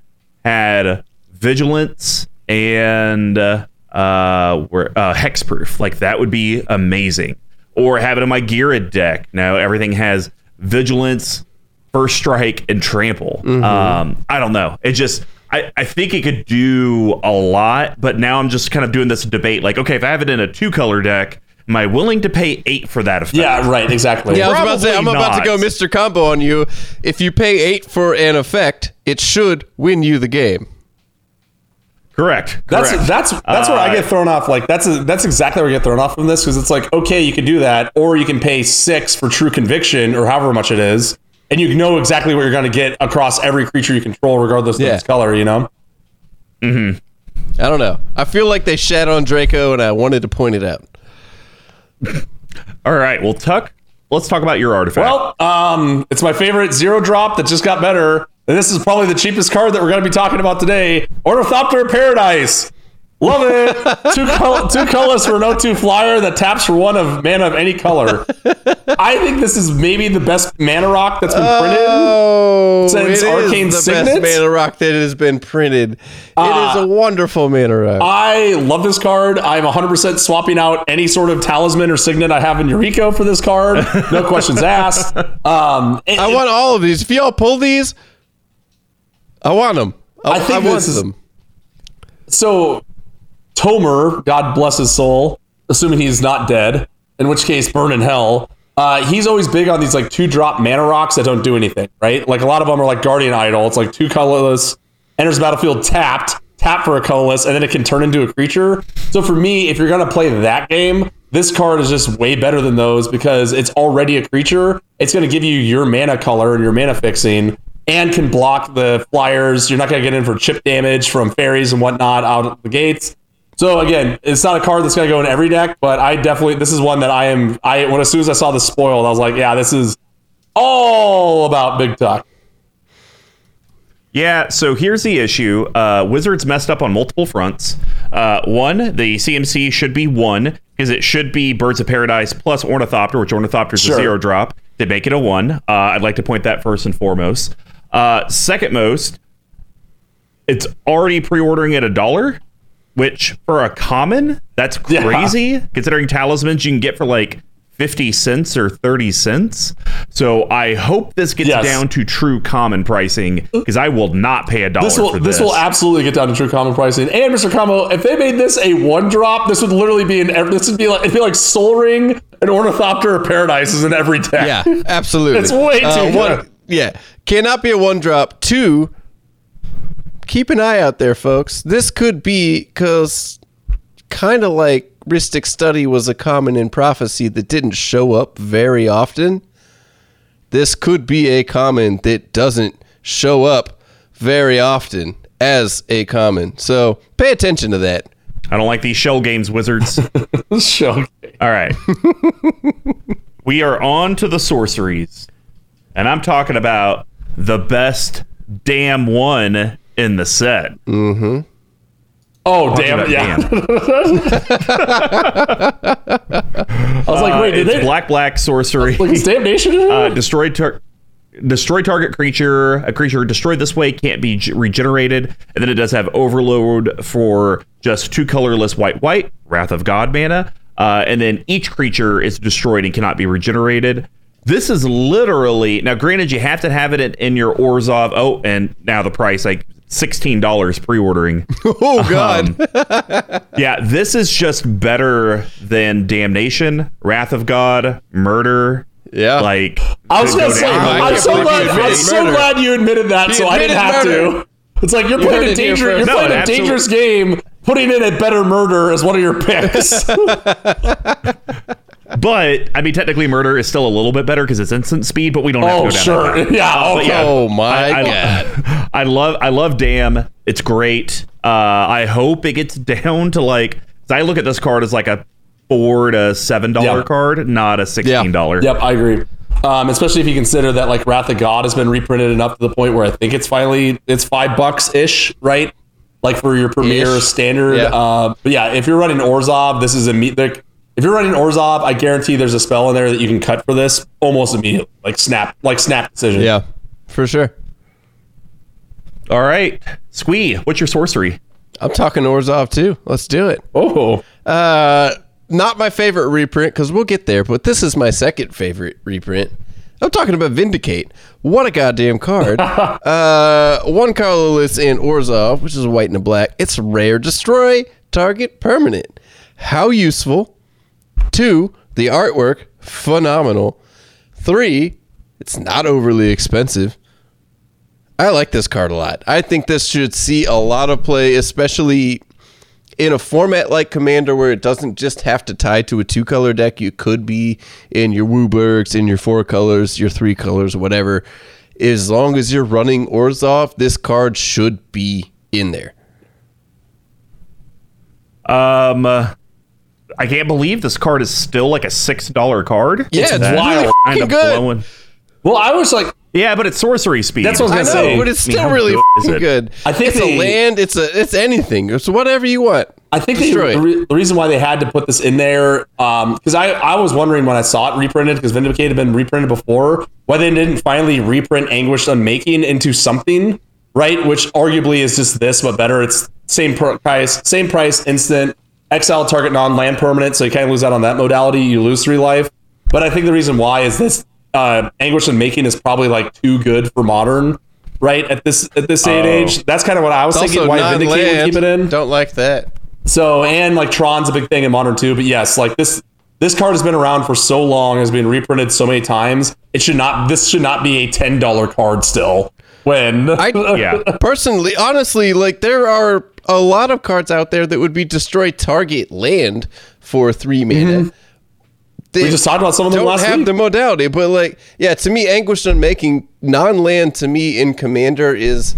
had vigilance and uh, uh, were uh, hexproof, like that would be amazing. Or have it in my Gira deck. Now everything has vigilance, first strike, and trample. Um, I don't know. It just I, I think it could do a lot, but now I'm just kind of doing this debate. Like, okay, if I have it in a two color deck, am I willing to pay eight for that effect? yeah, right, exactly. Yeah, I was about to say I'm Probably about to go. Mr. Combo on you. If you pay eight for an effect, it should win you the game. Correct. That's correct. that's that's where I Uh, get thrown off. Like that's that's exactly where I get thrown off from this because it's like okay, you can do that, or you can pay six for true conviction or however much it is, and you know exactly what you're going to get across every creature you control, regardless Yeah. of its color. You know. I don't know. I feel like they shat on Draco, and I wanted to point it out. All right. Well, Tuck, let's talk about your artifact. Well, um, it's my favorite zero drop that just got better. And this is probably the cheapest card that we're going to be talking about today. Ornithopter Paradise. Love it. two, col- two colors for an O2 flyer that taps for one of mana of any color. I think this is maybe the best mana rock that's been printed. Oh, Since it is Arcane the Signet? best mana rock that has been printed. it Ah. is a wonderful mana rock. I love this card. I'm 100% swapping out any sort of talisman or signet I have in Eureka for this card. No questions asked. Um, and- I want all of these. If y'all pull these, I want them. I, I think I want this is- them. so Tomer, God bless his soul, assuming he's not dead, in which case burn in hell. Uh, he's always big on these like two drop mana rocks that don't do anything, right? Like a lot of them are like Guardian Idol. It's like two colorless, enters battlefield tapped, tap for a colorless, and then it can turn into a creature. So for me, if you're gonna play that game, this card is just way better than those because it's already a creature. It's going to give you your mana color and your mana fixing, and can block the flyers. You're not going to get in for chip damage from fairies and whatnot out of the gates. So again, it's not a card that's going to go in every deck, but I definitely this is one that I am. I when as soon as I saw this spoiled, I was like, yeah, this is all about Big Tuck. Yeah, so here's the issue. Uh, Wizards messed up on multiple fronts. Uh, one, the CMC should be one, because it should be Birds of Paradise plus Ornithopter, which Ornithopter is Sure. a zero drop. They make it a one. Uh, I'd like to point that first and foremost. Uh, second most, it's already pre-ordering at a dollar, which for a common, that's Yeah. crazy. Considering talismans you can get for like 50 cents or 30 cents. So I hope this gets Yes. down to true common pricing because I will not pay a dollar This will for this this. will absolutely get down to true common pricing. And Mr. Combo, if they made this a one drop, this would literally be in every, this would be like it'd be like Sol Ring and Ornithopter of Paradise is in every deck. Yeah, absolutely. It's way too Uh, one- Yeah, cannot be a one drop. Two, keep an eye out there, folks. This could be because kind of like Rhystic Study was a common in prophecy that didn't show up very often. This could be a common that doesn't show up very often as a common. So pay attention to that. I don't like these shell games, Wizards. Show. All right. we are on to the sorceries. And I'm talking about the best damn one in the set. Mm-hmm. Oh Talking damn! about Yeah. damn. I was like, wait, Uh, did it's they black black sorcery. like is damnation? uh, it? destroy tar- destroy target creature. A creature destroyed this way can't be g- regenerated, and then it does have overload for just two colorless white white Wrath of God mana, uh, and then each creature is destroyed and cannot be regenerated. This is literally now. Granted, you have to have it in, in your Orzhov. Oh, and now the price like sixteen dollars pre-ordering. Oh um, God! yeah, this is just better than Damnation, Wrath of God, Murder. yeah, Like I was to gonna go say, down I I'm can't so glad. you I'm admitted so murder. glad you admitted that, He so I didn't have murder. to. It's like you're heard playing a it here danger. You're. No, playing a dangerous game. Putting in a better murder as one of your picks. But I mean, technically, murder is still a little bit better because it's instant speed. But we don't have oh to go down sure, that yeah. Okay. yeah, Oh my I, I, God! I love, I love Damn. It's great. Uh, I hope it gets down to like. I look at this card as like a four to seven dollar Yeah. card, not a sixteen dollar. Yep, I agree. Um, especially if you consider that like Wrath of God has been reprinted enough to the point where I think it's finally it's five bucks ish, right? Like for your premier Ish. standard. Yeah. Uh, but yeah, if you're running Orzhov, this is a immediate. If you're running Orzhov, I guarantee there's a spell in there that you can cut for this almost immediately, like snap, like snap decision. Yeah, for sure. All right, Squee, what's your sorcery? I'm talking Orzhov too. Let's do it. Oh, Uh, not my favorite reprint because we'll get there, but this is my second favorite reprint. I'm talking about Vindicate. What a goddamn card. uh, one colorless in Orzhov, which is white and a black. It's rare. Destroy target permanent. How useful? Two, the artwork, phenomenal. Three, it's not overly expensive. I like this card a lot. I think this should see a lot of play, especially in a format like Commander where it doesn't just have to tie to a two color deck. You could be in your Wooburgs, in your four colors, your three colors, whatever. As long as you're running Orzhov, this card should be in there. Um, uh, I can't believe this card is still like a six dollar card. Yeah, it's That's wild. kind of Fucking good. blowing. well, I was like, Yeah, but it's sorcery speed. That's what I I was gonna say. but it's I mean, still really good it? good. I think it's they- a land. It's a it's anything. It's whatever you want. I think they, the, re- the reason why they had to put this in there, um, because I, I was wondering when I saw it reprinted, because Vindicate had been reprinted before, why they didn't finally reprint Anguished Unmaking into something, right? Which arguably is just this, but better. It's same price, same price, instant, exile target non land permanent, so you kind of lose out on that modality. You lose three life. But I think the reason why is this uh, Unmaking is probably like too good for modern. Right at this at this day and Oh. age, that's kind of what I was It's thinking. Why Vindicate would keep it in? Don't like that. So and like Tron's a big thing in modern too, but yes, like this this card has been around for so long, has been reprinted so many times. It should not this should not be a ten dollar card still. When I Yeah. personally, honestly, like there are a lot of cards out there that would be destroy target land for three mana. Mm-hmm. we just talked about some of them don't last have week. the modality, but like, yeah, to me, Anguished Unmaking non-land to me in Commander is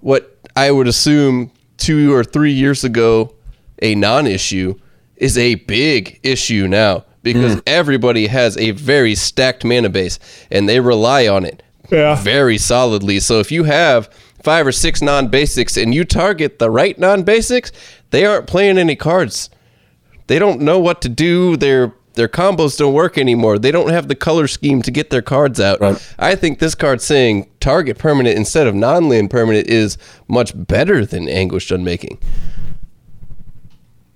what I would assume two or three years ago a non-issue is a big issue now because mm. everybody has a very stacked mana base and they rely on it very solidly. So if you have five or six non-basics and you target the right non-basics, they aren't playing any cards they don't know what to do. Their their combos don't work anymore. They don't have the color scheme to get their cards out. Right. I think this card saying target permanent instead of non-land permanent is much better than Anguished Unmaking.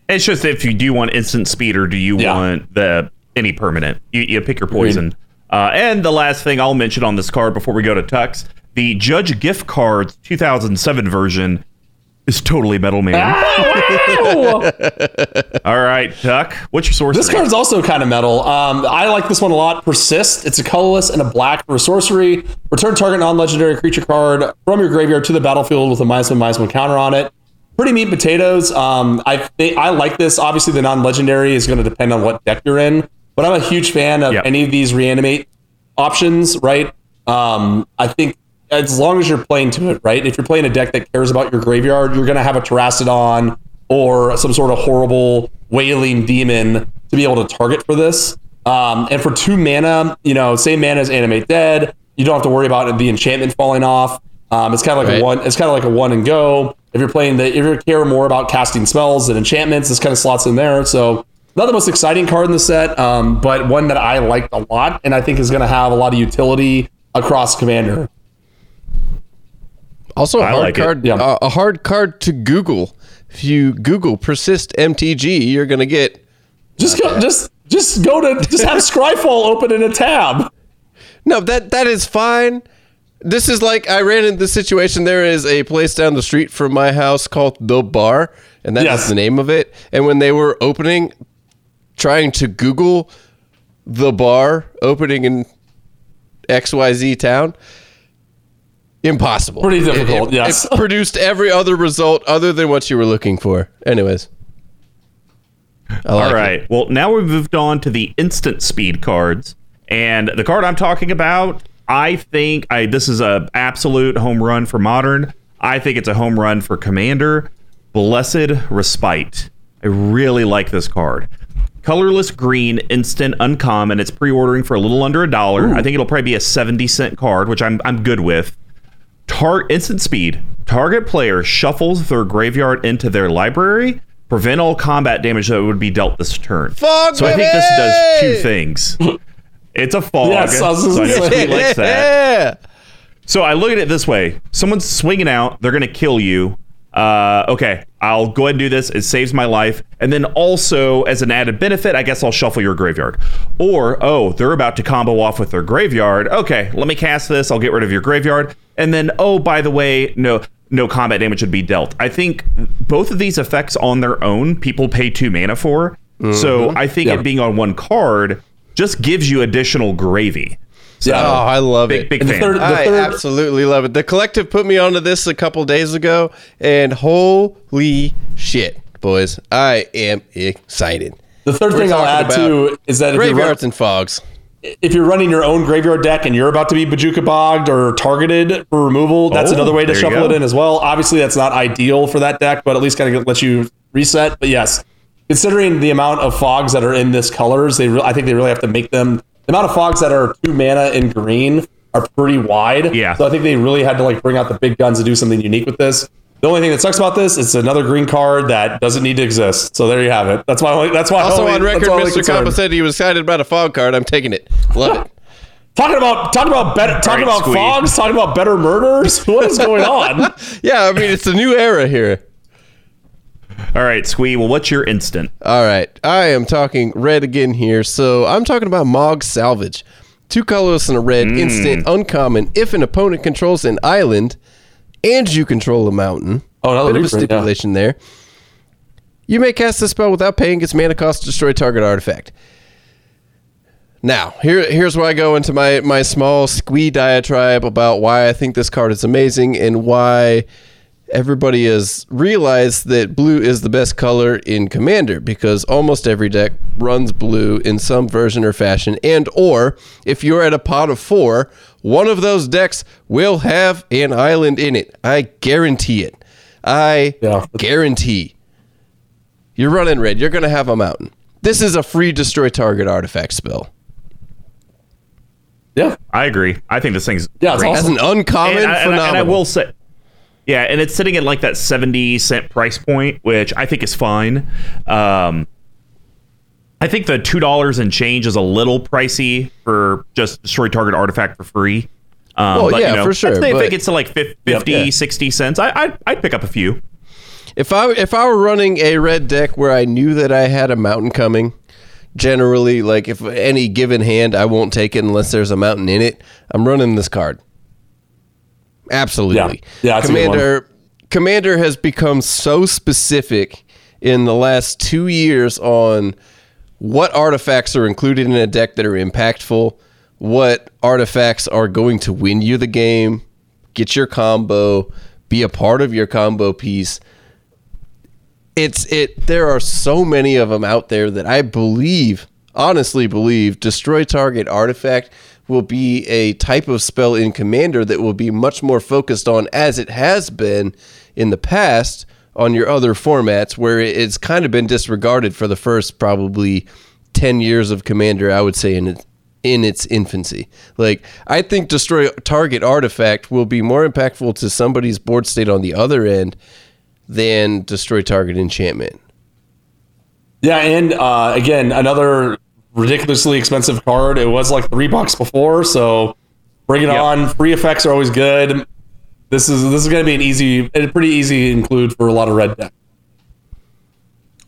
It's just if you do want instant speed or do you Yeah. want the any permanent, you, you pick your poison. Uh, and the last thing I'll mention on this card before we go to Tux, the Judge Gift Cards 2007 version is totally Metal Man. Wow. All right, Tuck, what's your source? This rating? card's also kind of metal. Um, I like this one a lot. Persist. It's a colorless and a black for a sorcery. Return target non-legendary creature card from your graveyard to the battlefield with a minus one minus one counter on it. Pretty meat potatoes. Um, I think I like this. Obviously, the non-legendary is going to depend on what deck you're in, but I'm a huge fan of Yep. any of these reanimate options. Right. Um, I think as long as you're playing to it, right? If you're playing a deck that cares about your graveyard, you're going to have a Terrastodon or some sort of horrible wailing demon to be able to target for this. Um, and for two mana, you know, same mana as Animate Dead, you don't have to worry about the enchantment falling off. Um, it's kind of like Right. a one. It's kind of like a one and go. If you're playing the, if you care more about casting spells than enchantments, this kind of slots in there. So not the most exciting card in the set, um, but one that I liked a lot, and I think is going to have a lot of utility across Commander. Also, a I hard like it. card. Yeah. Uh, a hard card to Google. If you Google persist MTG, you're gonna get. Just go, just just go to just have Scryfall open in a tab. No, that that is fine. This is like I ran into this situation. There is a place down the street from my house called the Bar, and that's Yes. the name of it. And when they were opening, trying to Google the bar opening in XYZ town, impossible. Pretty difficult, it- yes. It produced every other result other than what you were looking for. Anyways. I like All it. Well, now we've moved on to the instant speed cards, and the card I'm talking about, I think I this is a absolute home run for modern. I think it's a home run for commander. Blessed Respite. I really like this card. Colorless green, instant, uncommon. It's pre-ordering for a little under a dollar. I think it'll probably be a 70 cent card, which I'm I'm good with. Tar- instant speed. Target player shuffles their graveyard into their library. Prevent all combat damage that would be dealt this turn. Fog, so I think this does two things. It's a fog. Yes, I was so I know say. Likes that. Yeah. So I look at it this way: someone's swinging out, they're going to kill you. Uh, okay, I'll go ahead and do this. It saves my life, and then also as an added benefit, I guess I'll shuffle your graveyard. Or oh, they're about to combo off with their graveyard. Okay, let me cast this. I'll get rid of your graveyard, and then oh, by the way, no. No combat damage would be dealt. I think both of these effects on their own, people pay two mana for. So I think Yeah. it being on one card just gives you additional gravy. So, Yeah. Oh, I love big it. big And the fan. third- I third- absolutely love it. The collective put me onto this a couple days ago, and holy shit, boys, I am excited. The third We're thing I'll add too is that if you're, run- Graveyards and fogs. if you're running your own graveyard deck and you're about to be Bojuka bogged or targeted for removal, that's Oh, another way to shuffle it in as well. Obviously, that's not ideal for that deck, but at least kind of lets you reset. But yes, considering the amount of fogs that are in this colors, they re- I think they really have to make them. The amount of fogs that are two mana in green are pretty wide. Yeah. So I think they really had to like bring out the big guns and do something unique with this. The only thing that sucks about this is another green card that doesn't need to exist. So there you have it. That's why. That's why. Also only- on record, Mr. concern. Kappa said he was excited about a fog card. I'm taking it. Love it. Talking about talking about better talking right, about Squeeze. fogs, talking about better murders. What is going on? Yeah, I mean it's a new era here. All right, Squee. Well, what's your instant? All right, I am talking red again here. So I'm talking about Mogg Salvage. Two colorless and a red, mm. instant, uncommon. If an opponent controls an island and you control a mountain, Oh, another bit of a reprint, yeah. stipulation there. You may cast this spell without paying its mana cost to destroy target artifact. Now, here, here's where I go into my, my small squee diatribe about why I think this card is amazing and why everybody has realized that blue is the best color in Commander because almost every deck runs blue in some version or fashion. And or if you're at a pot of four, one of those decks will have an island in it. I guarantee it. I Yeah. guarantee. You're running red. You're going to have a mountain. This is a free destroy target artifact spell. Yeah. I agree. I think this thing's Yeah, it's great. awesome. As an uncommon, and, I, and I- and I will say, yeah, and it's sitting at like that seventy cent price point, which I think is fine. Um, I think the two dollars and change is a little pricey for just destroy target artifact for free. Um, Well, but, yeah, you know, for sure, I'd say if it gets to like fif- 50, yeah. 60 cents, I, I'd, I'd pick up a few. If I if I were running a red deck where I knew that I had a mountain coming, generally like if any given hand I won't take it unless there's a mountain in it, I'm running this card. Absolutely. Yeah. Yeah, that's a good Commander Commander has become so specific in the last 2 years on what artifacts are included in a deck that are impactful, what artifacts are going to win you the game, get your combo, be a part of your combo piece. It's it there are so many of them out there that I believe, honestly believe destroy target artifact will be a type of spell in commander that will be much more focused on as it has been in the past on your other formats where it's kind of been disregarded for the first probably 10 years of commander I would say in its in its infancy. Like I think destroy target artifact will be more impactful to somebody's board state on the other end than destroy target enchantment. Yeah, and uh, again, another ridiculously expensive card. It was like three bucks before, so bring it Yep. on. Free effects are always good. This is this is going to be an easy, a pretty easy include for a lot of red decks.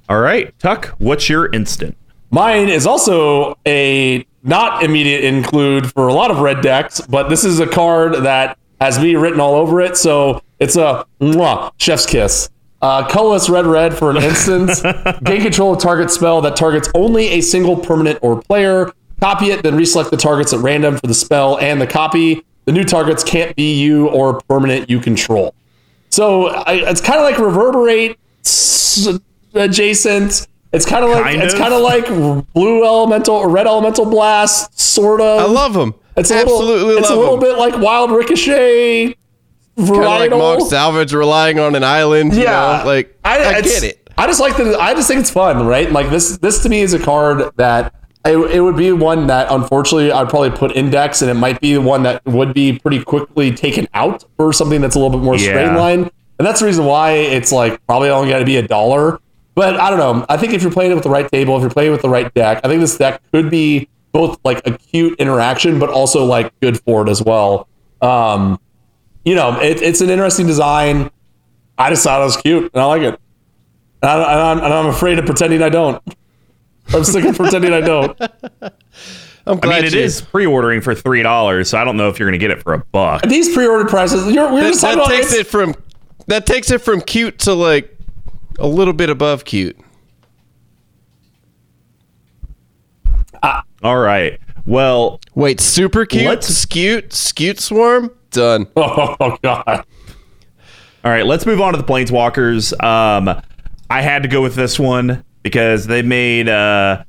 All right, Tuck, what's your instant? Mine is also a not immediate include for a lot of red decks, but this is a card that has me written all over it. So it's a mwah, chef's kiss. Uh, colorless red red for an instance. Gain control of target spell that targets only a single permanent or player. Copy it, then reselect the targets at random for the spell and the copy. The new targets can't be you or permanent you control. So I, it's kind of like reverberate adjacent. It's kind of like Kind it's kind of like blue elemental or red elemental blast, sort of. I love them. It's a Absolutely little, It's a little bit like wild ricochet, Kind of like varietal. Mogg Salvage relying on an island. you yeah, know? like I, it's- get it. I just like the. I just think it's fun, right? Like this. This to me is a card that it, it would be one that unfortunately I'd probably put index, and it might be the one that would be pretty quickly taken out for something that's a little bit more Yeah. straight line. And that's the reason why it's like probably only got to be a dollar. But I don't know. I think if you're playing it with the right table, if you're playing with the right deck, I think this deck could be both like a cute interaction, but also like good for it as well. Um, you know, it, it's an interesting design. I just thought it was cute, and I like it. And, I, and, I'm, and I'm afraid of pretending I don't. I'm sick of pretending I don't. I'm I mean, it you- is pre-ordering for three dollars, so I don't know if you're going to get it for a buck. These pre-order prices, you're, we're That, just talking that about takes it from that takes it from cute to like a little bit above cute. Ah. All right. Well, Wait, super cute, Let's- skewt, skewt swarm, done. Oh god. All right, let's move on to the Planeswalkers. Um, I had to go with this one because they made uh,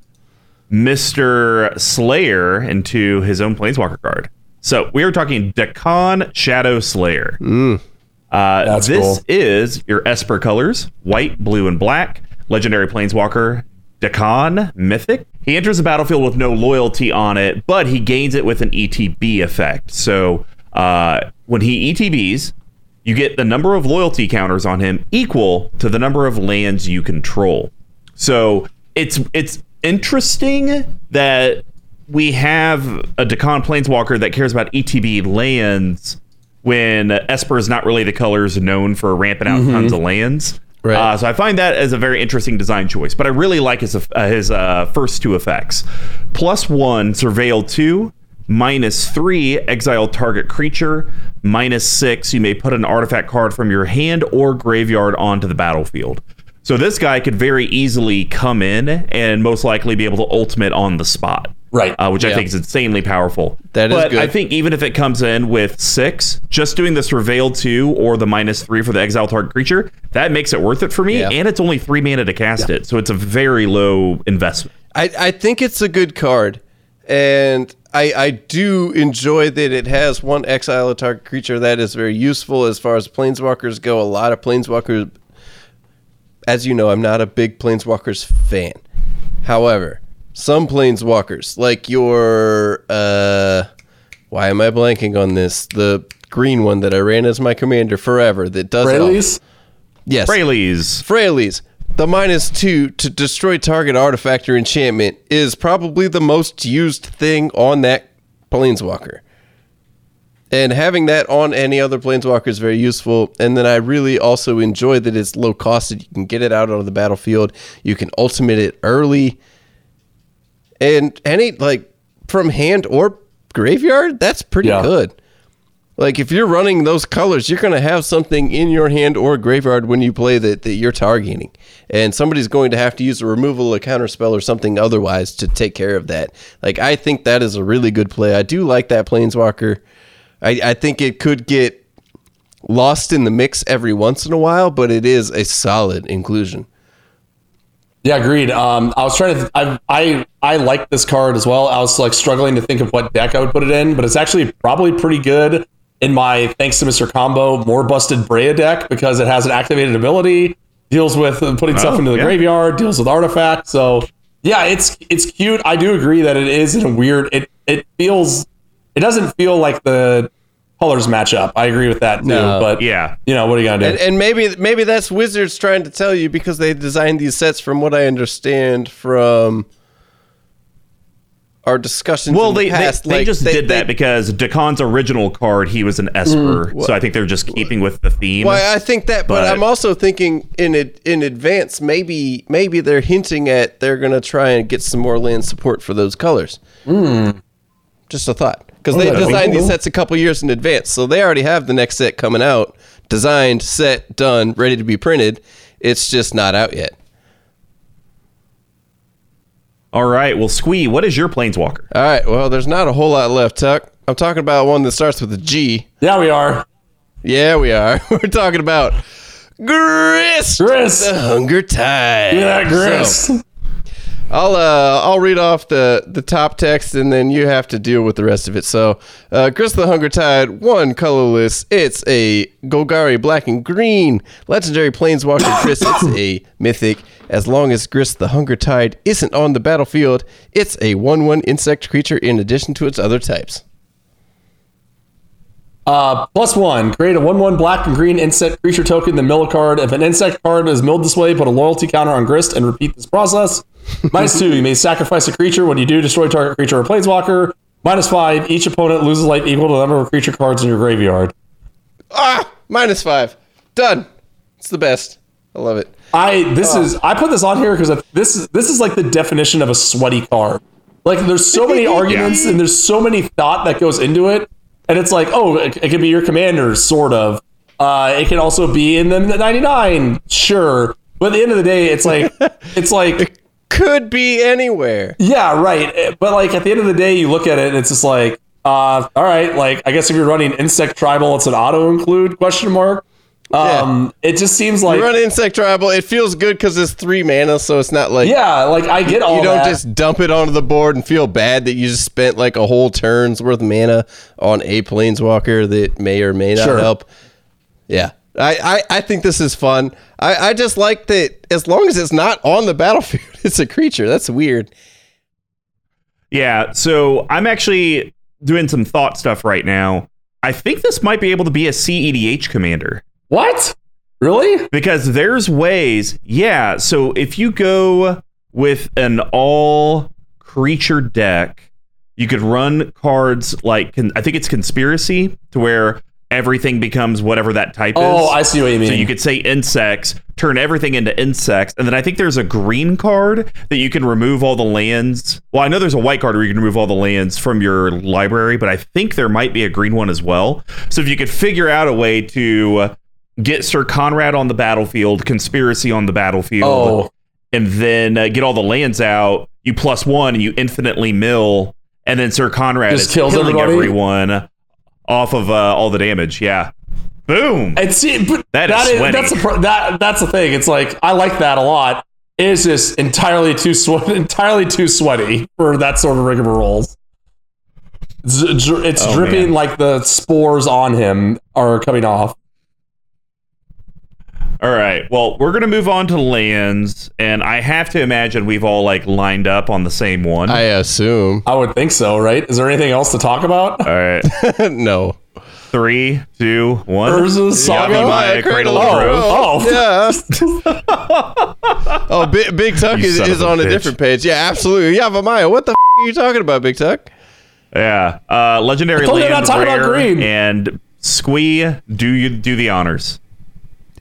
Mr. Slayer into his own Planeswalker card. So we are talking Dakkon Shadow Slayer. Uh, That's this cool. is your Esper colors white, blue, and black. Legendary Planeswalker Dakkon Mythic. He enters the battlefield with no loyalty on it, but he gains it with an ETB effect. So uh, when he ETBs, you get the number of loyalty counters on him equal to the number of lands you control. So it's it's interesting that we have a Dakkon Planeswalker that cares about ETB lands when Esper is not really the colors known for ramping out tons of lands. Right. Uh, so I find that as a very interesting design choice. But I really like his uh, his uh, first two effects: plus one, surveil two, minus three, exile target creature, minus six, you may put an artifact card from your hand or graveyard onto the battlefield. So this guy could very easily come in and most likely be able to ultimate on the spot. Right. uh, which I think is insanely powerful. That is but good. I think even if it comes in with six, just doing the Surveil 2 or the minus three for the exile target creature, that makes it worth it for me. Yeah. And it's only three mana to cast it. So it's a very low investment. I, I think it's a good card, and I I do enjoy that it has one exile a target creature that is very useful as far as planeswalkers go. A lot of planeswalkers, as you know, I'm not a big planeswalkers fan. However, some planeswalkers like your uh, why am I blanking on this? The green one that I ran as my commander forever that does it all. Rayleigh's? Yes, Freyalise. Freyalise. The minus two to destroy target artifact or enchantment is probably the most used thing on that planeswalker. And having that on any other planeswalker is very useful. And then I really also enjoy that it's low costed. You can get it out on the battlefield. You can ultimate it early. And any like from hand or graveyard, that's pretty Yeah. good. Like if you're running those colors, you're going to have something in your hand or graveyard when you play that that you're targeting, and somebody's going to have to use a removal, a counterspell, or something otherwise to take care of that. Like I think that is a really good play. I do like that planeswalker. I, I think it could get lost in the mix every once in a while, but it is a solid inclusion. Yeah, agreed. Um, I was trying to. I I I like this card as well. I was like struggling to think of what deck I would put it in, but it's actually probably pretty good in my thanks to Mr. Combo more busted Breya deck because it has an activated ability, deals with putting stuff Oh, into the yeah. graveyard, deals with artifacts. So yeah, it's it's cute. I do agree that it is in a weird. It it feels. It doesn't feel like the colors match up. I agree with that too. No. But Yeah. you know what are you gonna do? And, and maybe maybe that's Wizards trying to tell you because they designed these sets from what I understand from our discussions. Well, in the they, past. they, they Like, just did that because Dakkon's original card, he was an Esper. so I think they're just keeping with the theme. Well, I think that, but, But- I'm also thinking in it in advance. Maybe maybe they're hinting at they're gonna try and get some more land support for those colors. Just a thought, because they Hmm. that'd designed these sets a couple years in advance, so they already have the next set coming out, designed, set, done, ready to be printed. It's just not out yet. All right. Well, Squee, what is your Planeswalker? All right. Well, there's not a whole lot left, Tuck. I'm talking about one that starts with a G. yeah, we are. Yeah, we are. We're talking about Grist. Grist. The Hunger Tide. Yeah, Grist. So, I'll uh I'll read off the the top text and then you have to deal with the rest of it. So, uh, Grist the Hunger Tide, one colorless. It's a Golgari black and green legendary planeswalker Grist. It's a mythic. As long as Grist the Hunger Tide isn't on the battlefield, it's a one-one insect creature in addition to its other types. Uh, plus one, create a 1 1 black and green insect creature token, then mill a card. If an insect card is milled this way, put a loyalty counter on Grist and repeat this process. Minus two, you may sacrifice a creature. When you do, destroy target creature or planeswalker. Minus five, each opponent loses life equal to the number of creature cards in your graveyard. Ah, minus five. Done. It's the best. I love it. I this is I put this on here because this is this is like the definition of a sweaty card. Like there's so many arguments and there's so many thought that goes into it, and it's like oh it, it could be your commander sort of. Uh, it can also be in the 99, sure. But at the end of the day, it's like it's like Could be anywhere. yeah, right. But like at the end of the day, you look at it and it's just like uh, all right. Like I guess if you're running insect tribal, it's an auto include question mark. Um, it just seems like we Run insect tribal. It feels good because it's three mana, so it's not like yeah, like I get all you don't that. just dump it onto the board and feel bad that you just spent like a whole turn's worth of mana on a planeswalker that may or may not Sure. help. Yeah. I, I, I think this is fun. I, I just like that as long as it's not on the battlefield, it's a creature. That's weird. Yeah. So I'm actually doing some thought stuff right now. I think this might be able to be a CEDH commander. What? Really? because there's ways yeah so if you go with an all creature deck you could run cards like i think it's conspiracy to where everything becomes whatever that type Oh, is Oh, I see what you mean. so you could say insects turn everything into insects and then i think there's a green card that you can remove all the lands well i know there's a white card where you can remove all the lands from your library but i think there might be a green one as well so if you could figure out a way to get Sir Conrad on the battlefield, conspiracy on the battlefield, oh, and then uh, get all the lands out. you plus one and you infinitely mill, and then Sir Conrad Just is kills killing everybody? everyone off of uh, all the damage. Yeah, boom. But That that is is, that's the that that's the thing. It's like I like that a lot. It's just entirely too entirely too sweaty for that sort of rigmaroles. It's, it's Oh, dripping man. like the spores on him are coming off. All right. Well, we're gonna move on to lands, and I have to imagine we've all like lined up on the same one. I assume. I would think so, right? Is there anything else to talk about? all right. no. Three, two, one. Urza's Saga? Yavimaya, Cradle of Oh, Growth. oh. Yeah. oh, Big, Big Tuck You is, is a on a different page. Yeah, absolutely. Yeah, Maya, what the f- are you talking about, Big Tuck? Yeah. Uh, legendary I told you land not talking about rare, green. and Squee. Do you do the honors?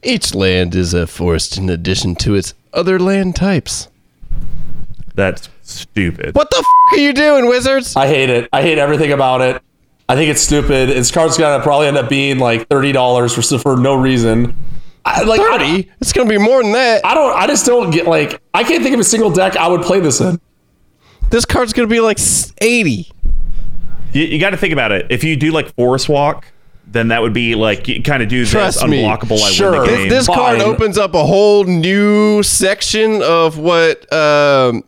Each land is a forest in addition to its other land types. That's stupid. What the f- are you doing, wizards? I hate it. I hate everything about it. I think it's stupid. Its card's gonna probably end up being like thirty dollars for for no reason. I, like I, 30? It's going to be more than that. I don't. I just don't get like. I can't think of a single deck I would play this in. This card's going to be like 80. You, you got to think about it. If you do like Forest Walk, then that would be like you kind of do this Trust me. unblockable. I Sure. win the This- game. This card opens up a whole new section of what um,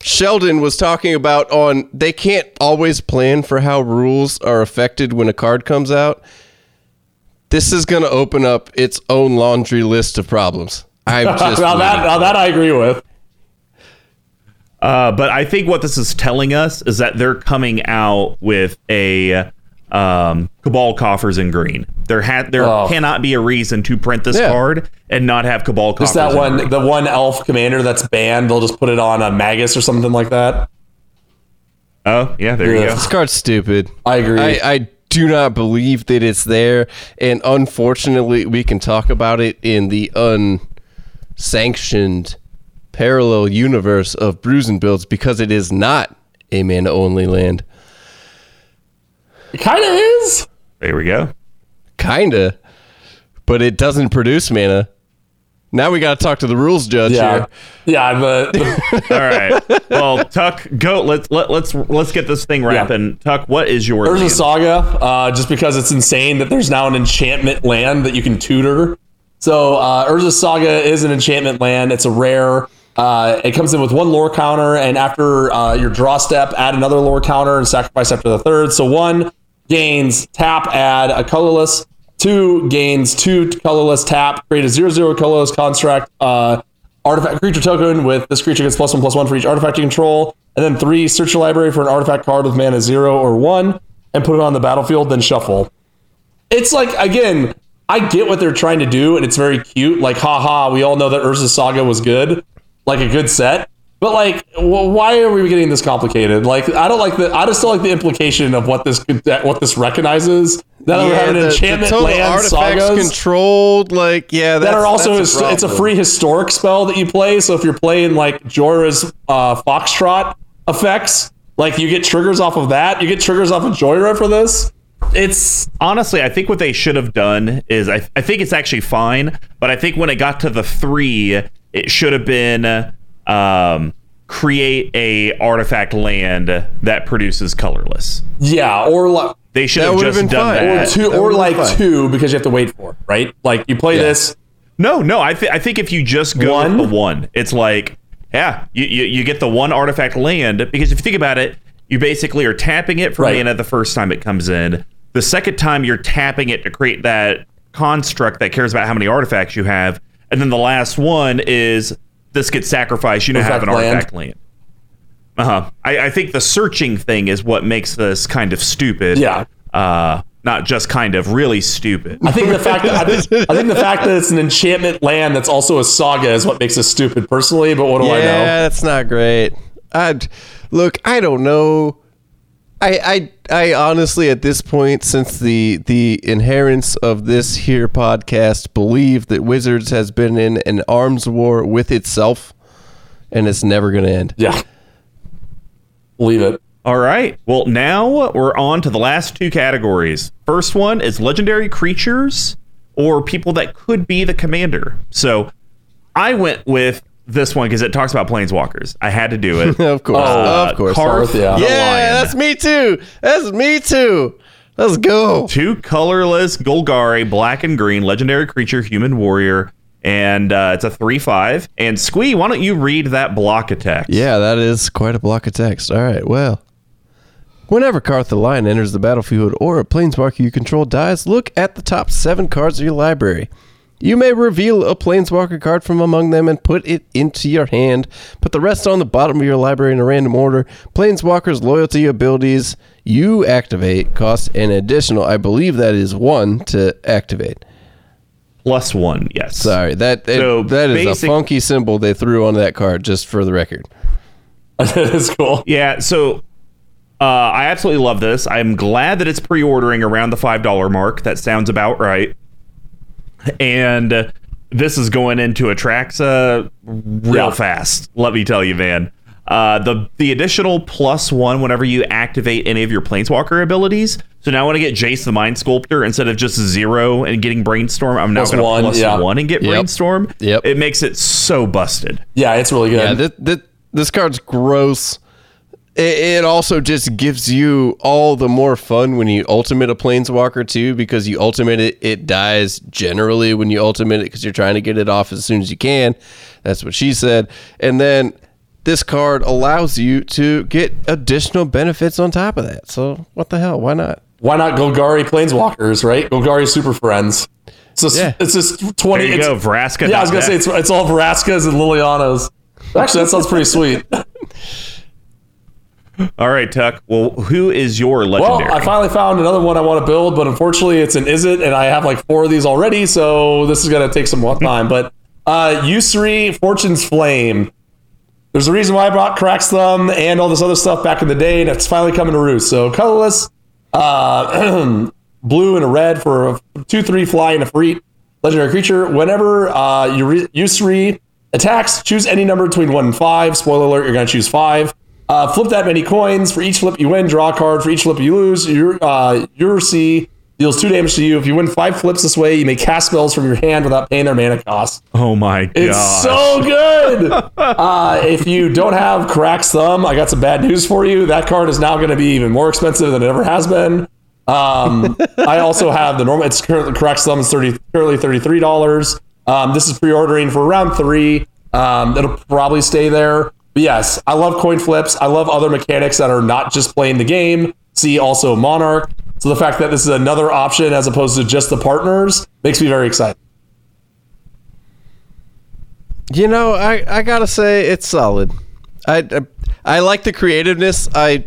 Sheldon was talking about on they can't always plan for how rules are affected when a card comes out. This is going to open up its own laundry list of problems. I'm just now that now that I agree with. Uh, but I think what this is telling us is that they're coming out with a um, Cabal coffers in green. There had there Oh. cannot be a reason to print this Yeah. card and not have Cabal coffers. Just that in one, green. the one elf commander that's banned. They'll just put it on a Magus or something like that. Oh yeah, there you go. This card's stupid. I agree. I, I do not believe that it's there, and unfortunately, we can talk about it in the unsanctioned parallel universe of Brews and Builds because it is not a mana only land. It kind of is. There we go. Kinda, but it doesn't produce mana. Now we got to talk to the rules judge Yeah, here. yeah. The, the All right. Well, Tuck, go. Let's let, let's let's get this thing rapping. Tuck, what is your Urza land? Saga, uh, just because it's insane that there's now an enchantment land that you can tutor. So uh, Urza Saga is an enchantment land. It's a rare. Uh, it comes in with one lore counter, and after uh, your draw step, add another lore counter and sacrifice after the third. So one gains tap, add a colorless. Two gains two colorless tap, create a zero zero colorless construct. Uh, artifact creature token with this creature gets plus one plus one for each artifact you control, and then three search your library for an artifact card with mana zero or one, and put it on the battlefield. Then shuffle. It's like again, I get what they're trying to do, and it's very cute. Like, haha, we all know that Urza Saga was good, like a good set. But like, why are we getting this complicated? Like, I don't like the. I just don't like the implication of what this could, what this recognizes. That we're having the, the enchantment total land artifacts sagas controlled, like yeah, that are also that's his, it's a free historic spell that you play. So if you're playing like Jhoira's uh, Foxtrot effects, like you get triggers off of that. You get triggers off of Jorah for this. It's Honestly, I think what they should have done is I, I think it's actually fine, but I think when it got to the three, it should have been um, create a artifact land that produces colorless. yeah, or like They should have just been done fine. or that. two That or like been fine. two because you have to wait for it, right? Like you play Yeah. this. No, no. I, th- I think if you just go One? with the one, it's like, yeah, you, you, you get the one artifact land because if you think about it, you basically are tapping it for Right. mana the first time it comes in. The second time you're tapping it to create that construct that cares about how many artifacts you have, and then the last one is this gets sacrificed. You now have an Artifact land. artifact land. Uh huh. I, I think the searching thing is what makes this kind of stupid. Yeah. Uh, not just kind of really stupid. I think the fact that I think, I think the fact that it's an enchantment land that's also a saga is what makes it stupid personally. But what do yeah, I know? Yeah, that's not great. I look, I don't know. I, I I honestly at this point, since the the inherence of this here podcast, believe that Wizards has been in an arms war with itself, and it's never going to end. Yeah, believe it. All right. Well, now we're on to the last two categories. First one is legendary creatures or people that could be the commander. So I went with this one because it talks about planeswalkers. I had to do it. of course, Oh, of course. Carth yeah. the yeah, that's me too. That's me too. Let's go. two colorless Golgari, black and green, legendary creature, human warrior, and uh, it's a three-five. And Squee, why don't you read that block attack? Yeah, that is quite a block of text. All right, well. Whenever Carth the Lion enters the battlefield or a planeswalker you control dies, look at the top seven cards of your library. You may reveal a planeswalker card from among them and put it into your hand. Put the rest on the bottom of your library in a random order. Planeswalker's loyalty abilities you activate cost an additional, I believe that is one to activate. Plus one, yes. Sorry, that it- So that is a funky symbol they threw on that card, just for the record. it's cool. Yeah, so uh, I absolutely love this. I'm glad that it's pre-ordering around the five dollar mark. That sounds about right. And uh, this is going into Atraxa real Yeah. fast. Let me tell you, man. Uh, the the additional plus one whenever you activate any of your planeswalker abilities. So now when I get Jace the Mind Sculptor instead of just zero and getting Brainstorm, I'm now Plus going to one, plus yeah. one and get Yep. Brainstorm. Yep. It makes it so busted. Yeah, it's really good. Yeah, this, this, this card's gross. It, it also just gives you all the more fun when you ultimate a planeswalker too, because you ultimate it, it dies generally when you ultimate it because you're trying to get it off as soon as you can. That's what she said. And then this card allows you to get additional benefits on top of that. So what the hell? Why not? Why not Golgari Planeswalkers, right? Golgari Super Friends. It's just, Yeah. it's just 20. There you go, Vraska. Yeah, I was going to say, it's, it's all Vraskas and Lilianas. Actually, that sounds pretty sweet. All right, Tuck. Well, who is your legendary? Well. I finally found another one I want to build, but unfortunately, it's an Izzet, and I have like four of these already, so this is going to take some time. But uh, Yusri Fortune's Flame. There's a reason why I brought Krark's Thumb and all this other stuff back in the day, and it's finally coming to roost. So colorless, uh, blue and a red for a two three fly and a free legendary creature. Whenever uh, Usuri attacks, choose any number between one and five. Spoiler alert: you're going to choose five. Uh, flip that many coins. For each flip you win, draw a card. For each flip you lose, your uh, your C deals two damage to you. If you win five flips this way, you may cast spells from your hand without paying their mana cost. oh my god! It's so good. uh, if you don't have Krark's Thumb, I got some bad news for you. That card is now going to be even more expensive than it ever has been. Um, I also have the normal. It's currently Krark's Thumb is thirty currently thirty three dollars. Um, this is pre ordering for around three. Um, it'll probably stay there. But yes, I love coin flips. I love other mechanics that are not just playing the game. See also Monarch. So the fact that this is another option as opposed to just the partners makes me very excited. You know, I, I gotta say it's solid. I, I I like the creativeness. I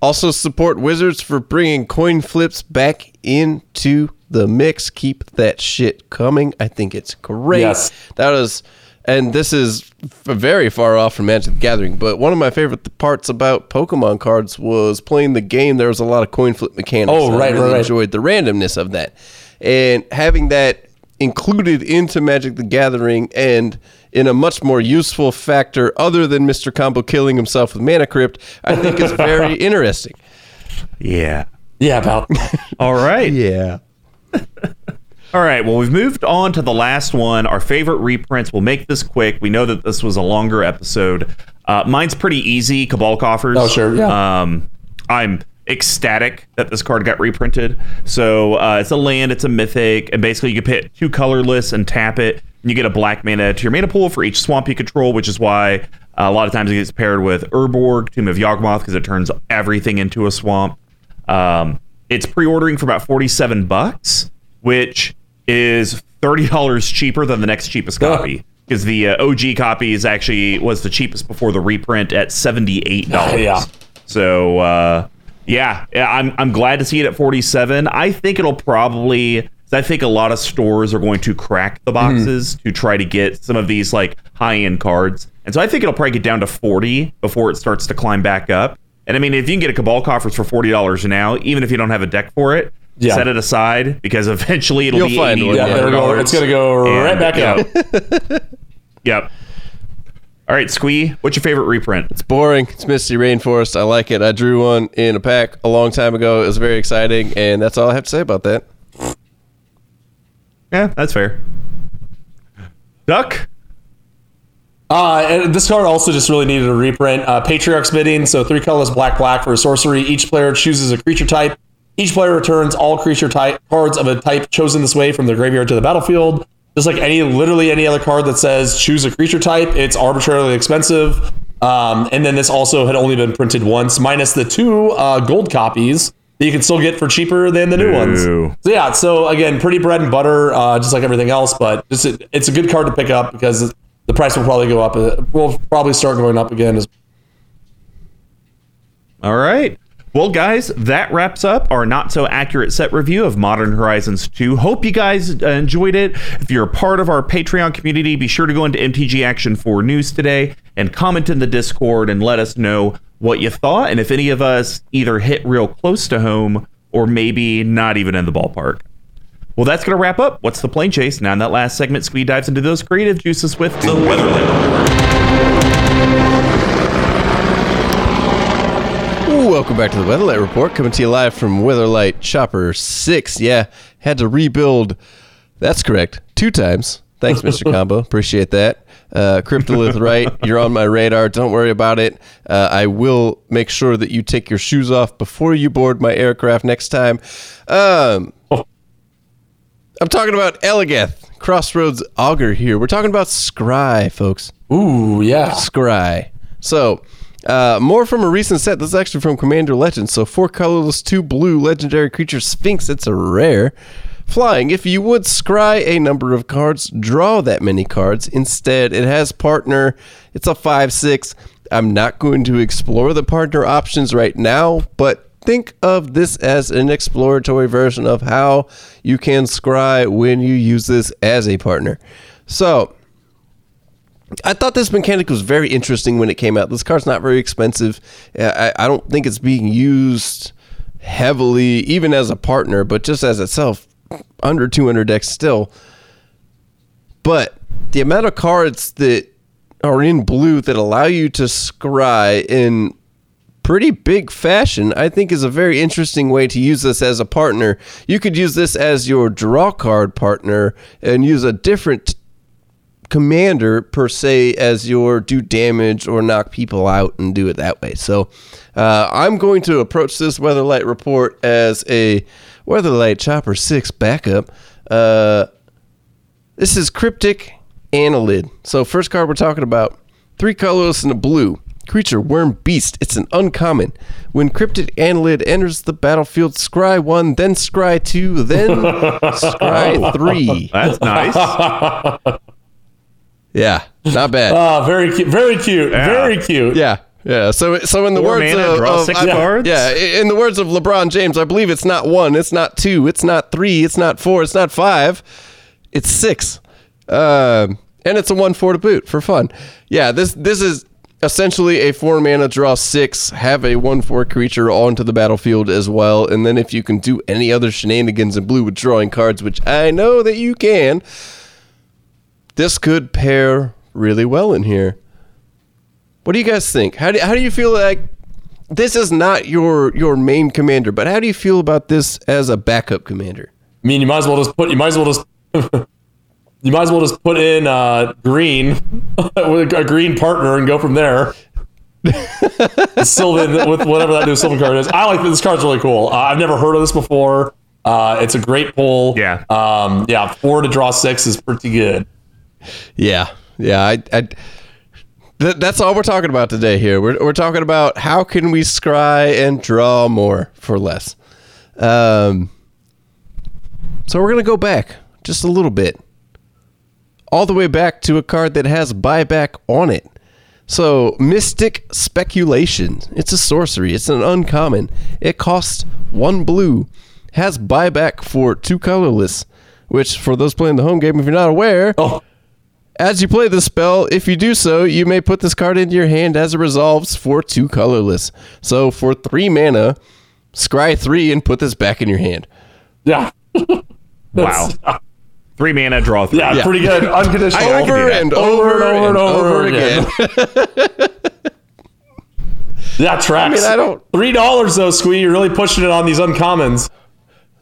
also support Wizards for bringing coin flips back into the mix. Keep that shit coming. I think it's great. Yes. That was, and this is very far off from Magic the Gathering. But one of my favorite parts about Pokemon cards was playing the game. There was a lot of coin flip mechanics. Oh, and right, I really right, right. enjoyed the randomness of that, and having that included into Magic the Gathering and in a much more useful factor other than Mr. Combo killing himself with Mana Crypt, I think is very interesting. yeah. Yeah, about All right. Yeah. All right. Well, we've moved on to the last one. Our favorite reprints. We'll make this quick. We know that this was a longer episode. Uh, mine's pretty easy. Cabal coffers. Oh, sure, yeah. Um, I'm ecstatic that this card got reprinted. So uh, it's a land. It's a mythic, and basically you can hit two colorless and tap it, and you get a black mana to your mana pool for each swamp you control, which is why uh, a lot of times it gets paired with Urborg, Tomb of Yawgmoth, because it turns everything into a swamp. Um, it's pre-ordering for about 47 bucks, which is $30 cheaper than the next cheapest copy. Because the uh, OG copy is actually was the cheapest before the reprint at $78. Yeah. So uh, yeah, yeah, I'm I'm glad to see it at 47. I think it'll probably I think a lot of stores are going to crack the boxes to try to get some of these like high-end cards. And so I think it'll probably get down to 40 before it starts to climb back up. And I mean, if you can get a Cabal Coffers for $40 now, even if you don't have a deck for it, Yeah. set it aside because eventually it'll You'll be find 80 one, yeah, Yeah, go, it's going to go right back yep. up. Yep. All right, Squee, what's your favorite reprint? It's boring. It's Misty Rainforest. I like it. I drew one in a pack a long time ago. It was very exciting, and that's all I have to say about that. Yeah, that's fair. Duck? Uh, and this card also just really needed a reprint. Uh, Patriarch's Bidding, so three colors, black, black for a sorcery. Each player chooses a creature type. Each player returns all creature type cards of a type chosen this way from their graveyard to the battlefield. Just like any, literally any other card that says choose a creature type, it's arbitrarily expensive. Um, and then this also had only been printed once, minus the two uh, gold copies that you can still get for cheaper than the new ones. So yeah, so again, pretty bread and butter, uh, just like everything else. But just it's a good card to pick up because the price will probably go up. uh, Will probably start going up again. As All right. Well, guys, that wraps up our not so accurate set review of Modern Horizons 2. Hope you guys uh, enjoyed it. If you're a part of our Patreon community, be sure to go into MTG Action 4 News today and comment in the Discord and let us know what you thought and if any of us either hit real close to home or maybe not even in the ballpark. Well, that's going to wrap up What's the Plane Chase. Now, in that last segment, Squee dives into those creative juices with The Weatherlight. Welcome back to the Weatherlight Report, coming to you live from Weatherlight Chopper 6. Yeah, had to rebuild. That's correct. Two times. Thanks, Mr. Combo. Appreciate that. Uh, Cryptolith, right? You're on my radar. Don't worry about it. Uh, I will make sure that you take your shoes off before you board my aircraft next time. Um, I'm talking about Eligeth, Crossroads Augur here. We're talking about Scry, folks. Ooh, yeah. Scry. So, uh, more from a recent set. This is actually from Commander Legends. So, four colorless, two blue, legendary creature Sphinx. It's a rare. Flying. If you would scry a number of cards, draw that many cards. Instead, it has partner. It's a 5 6. I'm not going to explore the partner options right now, but think of this as an exploratory version of how you can scry when you use this as a partner. So, I thought this mechanic was very interesting when it came out. This card's not very expensive. Uh, I, I don't think it's being used heavily, even as a partner, but just as itself, under 200 decks still. But the amount of cards that are in blue that allow you to scry in pretty big fashion, I think is a very interesting way to use this as a partner. You could use this as your draw card partner and use a different commander per se as your do damage or knock people out and do it that way. So uh, I'm going to approach this Weatherlight report as a Weatherlight Chopper 6 backup. Uh, this is Cryptic Annelid. So first card we're talking about, three colorless and a blue. Creature, worm, beast. It's an uncommon. When Cryptic Annelid enters the battlefield, scry one, then scry two, then scry three. That's nice. Yeah, not bad. Ah, very cute. Very cute. Very cute. Yeah, yeah. So, so in the Four words of, of- six I- cards? yeah, in the words of LeBron James, I believe it's not one, it's not two, it's not three, it's not four, it's not five, it's six, um, and it's a one four to boot for fun. Yeah, this this is essentially a four mana draw six, have a one four creature onto the battlefield as well, and then if you can do any other shenanigans in blue with drawing cards, which I know that you can, this could pair really well in here. What do you guys think? How do, how do you feel like this is not your your main commander, but how do you feel about this as a backup commander? I mean, you might as well just put. You might as well just. you might as well just put in uh, green with a green partner and go from there. Sylvan with whatever that new Sylvan card is. I like this card's really cool. Uh, I've never heard of this before. Uh, it's a great pull. Yeah. Um, yeah. Four to draw six is pretty good. Yeah, yeah. I, I th- that's all we're talking about today. Here, we're we're talking about how can we scry and draw more for less. Um, so we're gonna go back just a little bit, all the way back to a card that has buyback on it. So, Mystic Speculation. It's a sorcery. It's an uncommon. It costs one blue. Has buyback for two colorless. Which, for those playing the home game, if you're not aware, Oh, as you play the spell, if you do so, you may put this card into your hand as it resolves for two colorless. So, for three mana, scry three and put this back in your hand. yeah. wow. Three mana, draw three. Yeah, pretty good. Unconditional. Over do that. and over and over again. Yeah, tracks. I mean, I don't- Three dollars though, Squee. You're really pushing it on these uncommons.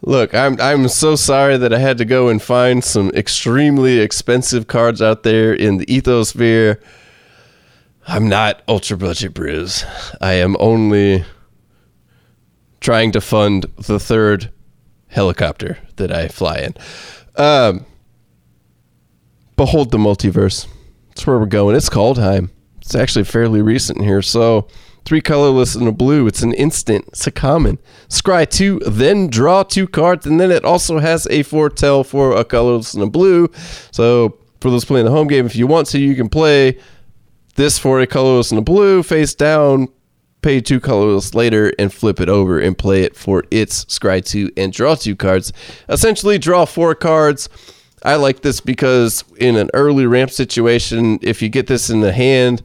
Look, I'm I'm so sorry that I had to go and find some extremely expensive cards out there in the ethosphere. I'm not ultra budget Bruce. I am only trying to fund the third helicopter that I fly in. Um, behold the multiverse. That's where we're going. It's Kaldheim. It's actually fairly recent here. So, three colorless and a blue. It's an instant. It's a common. Scry two, then draw two cards, and then it also has a foretell for a colorless and a blue. So, for those playing the home game, if you want to, you can play this for a colorless and a blue face down, pay two colorless later, and flip it over and play it for its scry two and draw two cards. Essentially, draw four cards. I like this because in an early ramp situation, if you get this in the hand,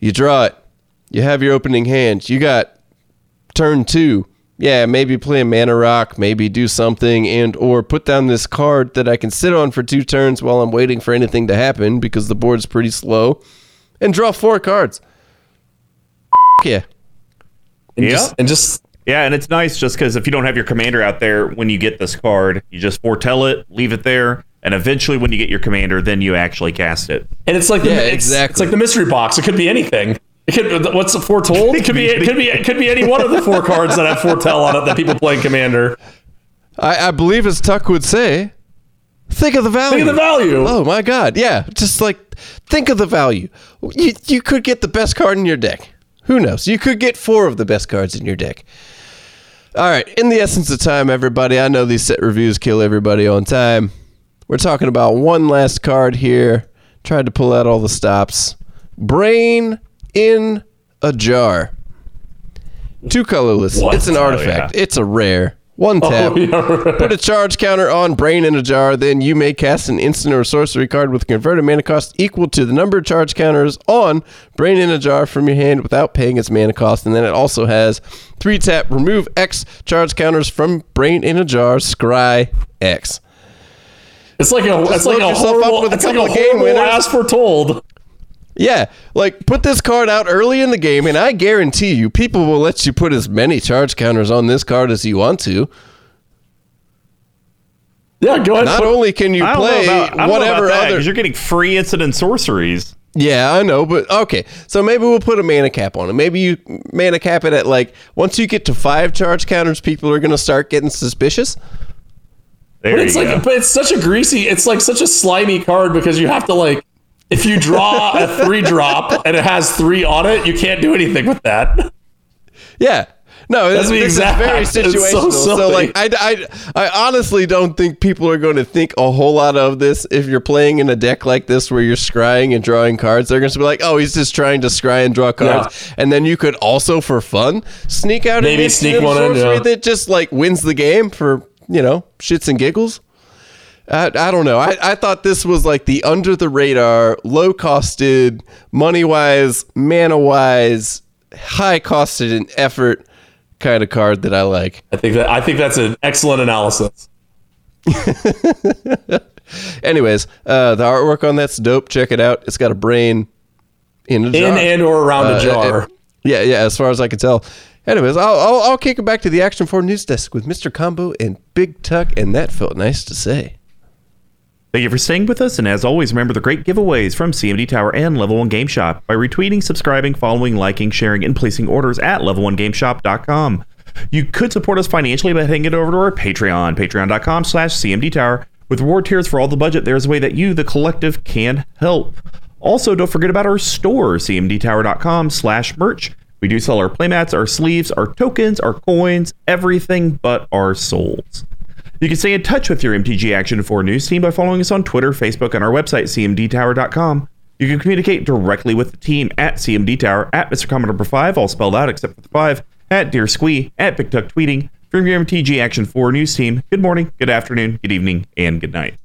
you draw it. You have your opening hand. You got turn two. Yeah, maybe play a mana rock, maybe do something, and or put down this card that I can sit on for two turns while I'm waiting for anything to happen because the board's pretty slow, and draw four cards. Yeah, And Yeah. just, and just Yeah, and it's nice just because if you don't have your commander out there when you get this card, you just foretell it, leave it there, and eventually when you get your commander, then you actually cast it. and it's like the, Yeah, it's, exactly. It's like the mystery box. It could be anything. It could, what's the foretold? It could be it could be it could be any one of the four cards that have foretell on it that people play in commander. I, I believe as Tuck would say, think of the value. Think of the value. Oh my god, yeah, just like think of the value. You you could get the best card in your deck. Who knows? You could get four of the best cards in your deck. All right, in the essence of time, everybody. I know these set reviews kill everybody on time. We're talking about one last card here. Tried to pull out all the stops. Brain in a jar. Two colorless. What? It's an Oh, artifact. It's a rare. One oh, tap. Oh, yeah. Put a charge counter on Brain in a jar. Then you may cast an instant or sorcery card with converted mana cost equal to the number of charge counters on Brain in a jar from your hand without paying its mana cost. And then it also has three tap remove X charge counters from Brain in a jar. Scry X. It's like a it's like a horrible it's like a of game horrible winners. as foretold. Yeah, like put this card out early in the game, and I guarantee you, people will let you put as many charge counters on this card as you want to. Yeah, go ahead. Not only can you play about, whatever know about that, other 'cause you're getting free incident sorceries. Yeah, I know, but okay. So maybe we'll put a mana cap on it. Maybe you mana cap it at like once you get to five charge counters, people are going to start getting suspicious. There But it's you like, go. but it's such a greasy, it's like such a slimy card because you have to like, if you draw a three drop and it has three on it, you can't do anything with that. Yeah. No, That's this, the this exact- is very it's so. So, like, I, I, I honestly don't think people are going to think a whole lot of this if you're playing in a deck like this where you're scrying and drawing cards. They're going to be like, oh, he's just trying to scry and draw cards. And then you could also, for fun, sneak out Maybe sneak one in, yeah. that just like wins the game for you know shits and giggles. I, I don't know. I, I thought this was like the under the radar, low costed, money wise, mana wise, high costed in effort kind of card that I like. I think that I think that's an excellent analysis. Anyways, uh, the artwork on that's dope. Check it out. It's got a brain in a jar. In and or around Uh, a jar. yeah, yeah. As far as I can tell. Anyways, I'll, I'll I'll kick it back to the Action Four News Desk with Mr. Combo and Big Tuck, and that felt nice to say. Thank you for staying with us, and as always, remember the great giveaways from CMD Tower and Level 1 Game Shop by retweeting, subscribing, following, liking, sharing, and placing orders at level1gameshop.com. You could support us financially by heading it over to our Patreon, patreon.com slash CMD Tower. With reward tiers for all the budget, there's a way that you, the collective, can help. Also, don't forget about our store, cmdtower.com slash merch. We do sell our playmats, our sleeves, our tokens, our coins, everything but our souls. You can stay in touch with your MTG Action 4 news team by following us on Twitter, Facebook, and our website, cmdtower.com. You can communicate directly with the team at CMD Tower, at Mr. Comment Number 5, all spelled out except for the 5, at Dear Squee, at Big Tuck Tweeting, from your MTG Action 4 news team. Good morning, good afternoon, good evening, and good night.